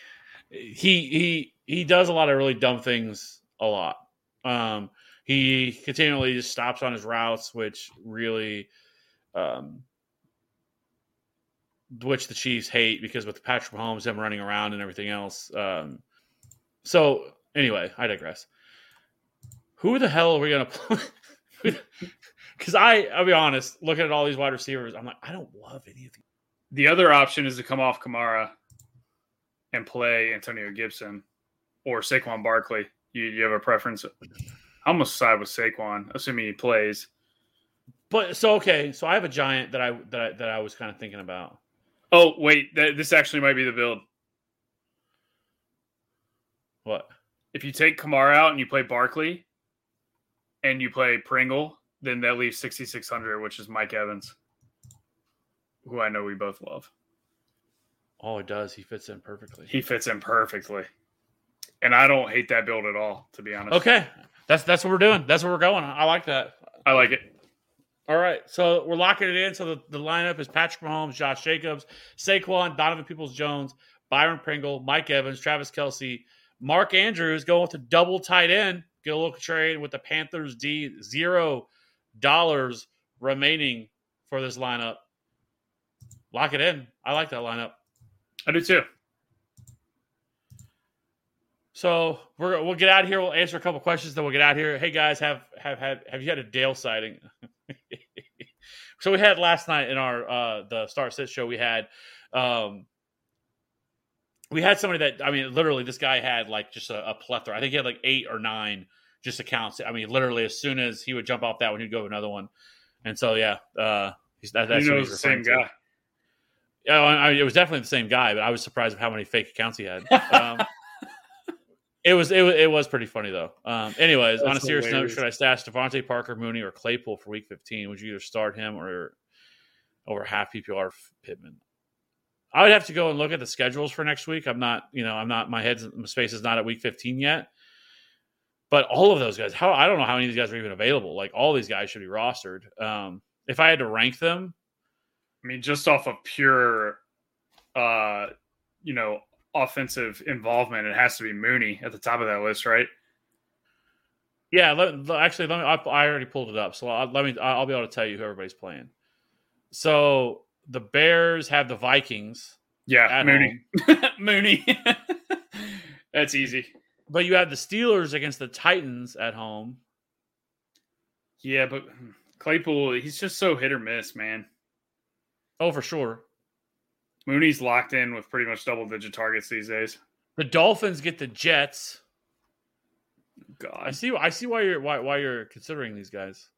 he he he does a lot of really dumb things a lot. Um, he continually just stops on his routes, which really, um, which the Chiefs hate because with Patrick Mahomes, them running around and everything else. Um, so anyway, I digress. Who the hell are we gonna play? Because I, I'll be honest, looking at all these wide receivers, I'm like, I don't love any of these. The other option is to come off Kamara and play Antonio Gibson or Saquon Barkley. You, you have a preference? I almost side with Saquon, assuming he plays. But so okay, so I have a giant that I that I, that I was kind of thinking about. Oh wait, th- this actually might be the build. What? If you take Kamara out and you play Barkley, and you play Pringle, then that leaves sixty six hundred, which is Mike Evans, who I know we both love. Oh, it does. He fits in perfectly. He fits in perfectly, and I don't hate that build at all, to be honest. Okay, that's that's what we're doing. That's where we're going. I like that. I like it. All right, so we're locking it in. So the, the lineup is Patrick Mahomes, Josh Jacobs, Saquon, Donovan Peoples Jones, Byron Pringle, Mike Evans, Travis Kelce, Mark Andrews going with a double tight end. Get a little trade with the Panthers D. Zero dollars remaining for this lineup. Lock it in. I like that lineup. I do too. So we're we'll get out of here. We'll answer a couple questions, then we'll get out of here. Hey guys, have have had have you had a Dale sighting? so we had last night in our uh the Star Sit show. We had um we had somebody that I mean, literally, this guy had like just a, a plethora. I think he had like eight or nine just accounts. I mean, literally, as soon as he would jump off that one, he'd go to another one. And so yeah, uh, he's that, that's you know he's the same to. guy. Yeah, I, I, it was definitely the same guy, but I was surprised at how many fake accounts he had. Um, it was it was it was pretty funny though. Um, anyways, on a serious hilarious. note, should I stash DeVante Parker, Mooney, or Claypool for Week 15? Would you either start him or over half PPR Pittman? I would have to go and look at the schedules for next week. I'm not, you know, I'm not. My head's my space is not at Week 15 yet. But all of those guys, how I don't know how many of these guys are even available. Like all these guys should be rostered. Um, if I had to rank them, I mean, just off of pure, uh, you know, offensive involvement, it has to be Mooney at the top of that list, right? Yeah, let, actually, let me. I, I already pulled it up, so I'll, let me. I'll be able to tell you who everybody's playing. So the Bears have the Vikings, Yeah, Mooney. Mooney. That's easy. But you have the Steelers against the Titans at home. Yeah, but Claypool, he's just so hit or miss, man. Oh, for sure. Mooney's locked in with pretty much double digit targets these days. The Dolphins get the Jets. God, I see. I see why you're why, why you're considering these guys.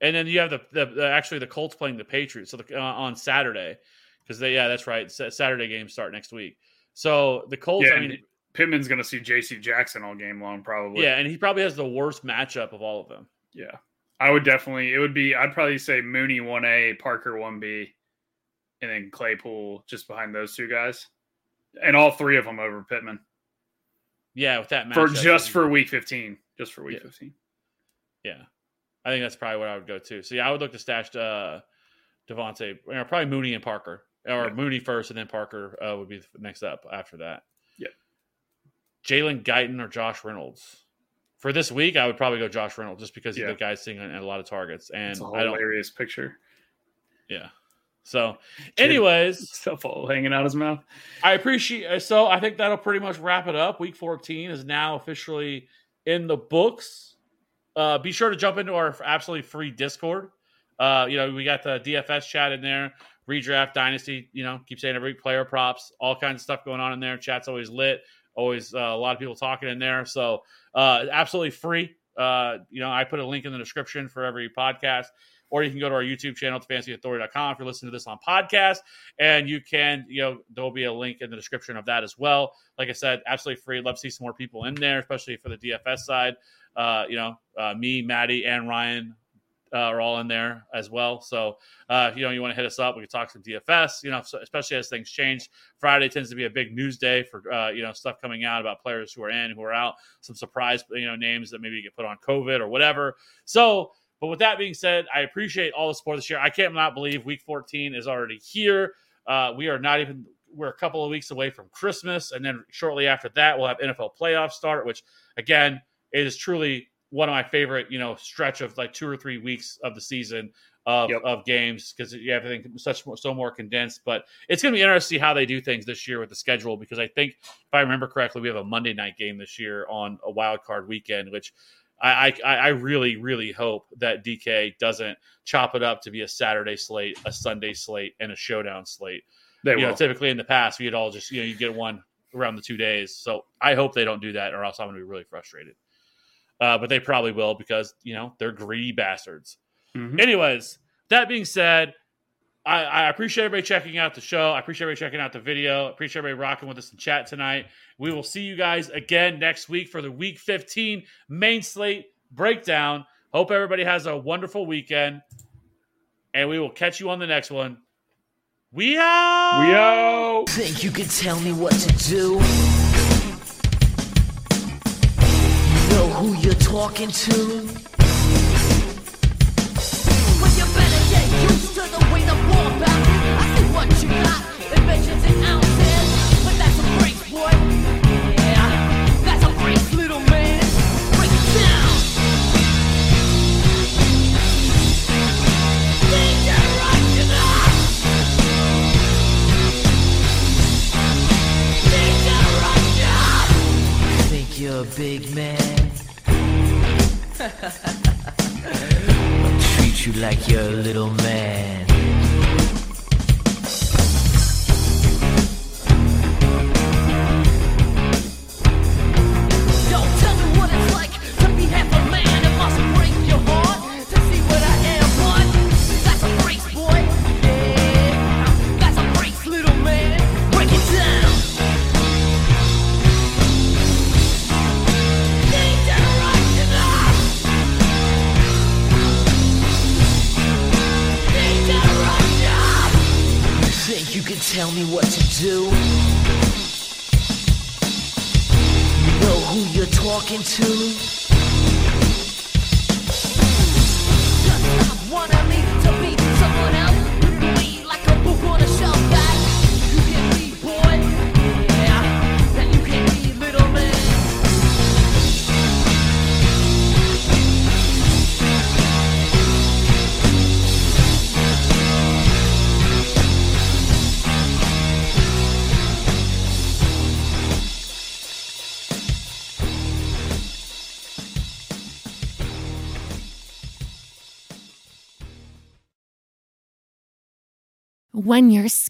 And then you have the, the, the actually the Colts playing the Patriots so the, uh, on Saturday because they yeah that's right Saturday games start next week. So the Colts. Yeah, I mean, Pittman's going to see J.C. Jackson all game long, probably. yeah, and he probably has the worst matchup of all of them. Yeah. I would definitely, it would be, I'd probably say Mooney 1A, Parker 1B, and then Claypool just behind those two guys. And all three of them over Pittman Yeah, with that matchup. for just for week 15. Just for week Yeah. 15. Yeah, I think that's probably what I would go to. So yeah, I would look to stash uh, DeVante, or probably Mooney and Parker, or Yeah. Mooney first and then Parker uh, would be next up after that. Jalen Guyton or Josh Reynolds. For this week, I would probably go Josh Reynolds just because he's Yeah. the guy seeing a lot of targets, and It's a I don't. hilarious picture. Yeah. So, anyways, Stuff all hanging out his mouth. I appreciate. So I think that'll pretty much wrap it up. Week 14 is now officially in the books. Uh, be sure to jump into our absolutely free Discord. Uh, you know, we got the DFS chat in there, redraft dynasty. You know, keep saying every player props, all kinds of stuff going on in there. Chat's always lit. Always uh, a lot of people talking in there. So uh, absolutely free. Uh, you know, I put a link in the description for every podcast, or you can go to our YouTube channel, fantasyauthority.com, if you're listening to this on podcast and you can you know there'll be a link in the description of that as well like i said absolutely free love to see some more people in there especially for the dfs side uh you know uh, me maddie and ryan are all in there as well so uh you know you want to hit us up we can talk some dfs you know especially as things change friday tends to be a big news day for uh you know stuff coming out about players who are in who are out some surprise you know names that maybe get put on covid or whatever so but with that being said, I appreciate all the support this year. I can't not believe week 14 is already here. Uh, we are not even, we're a couple of weeks away from Christmas. And then shortly after that, we'll have NFL playoffs start, which again, is truly one of my favorite, you know, stretch of like two or three weeks of the season of, Yep. of games because you have everything such more, so more condensed. But it's going to be interesting to see how they do things this year with the schedule because I think, if I remember correctly, we have a Monday night game this year on a wild card weekend, which I, I I really really hope that DK doesn't chop it up to be a Saturday slate, a Sunday slate, and a showdown slate. They you will. know, typically in the past we had all just you know you get one around the two days. So I hope they don't do that, or else I'm going to be really frustrated. Uh, but they probably will because you know they're greedy bastards. Mhm. Anyways, that being said, I, I appreciate everybody checking out the show. I appreciate everybody checking out the video. I appreciate everybody rocking with us in chat tonight. We will see you guys again next week for the Week 15 main slate breakdown. Hope everybody has a wonderful weekend, and we will catch you on the next one. We out. We out. Think you can tell me what to do? Who you're talking to?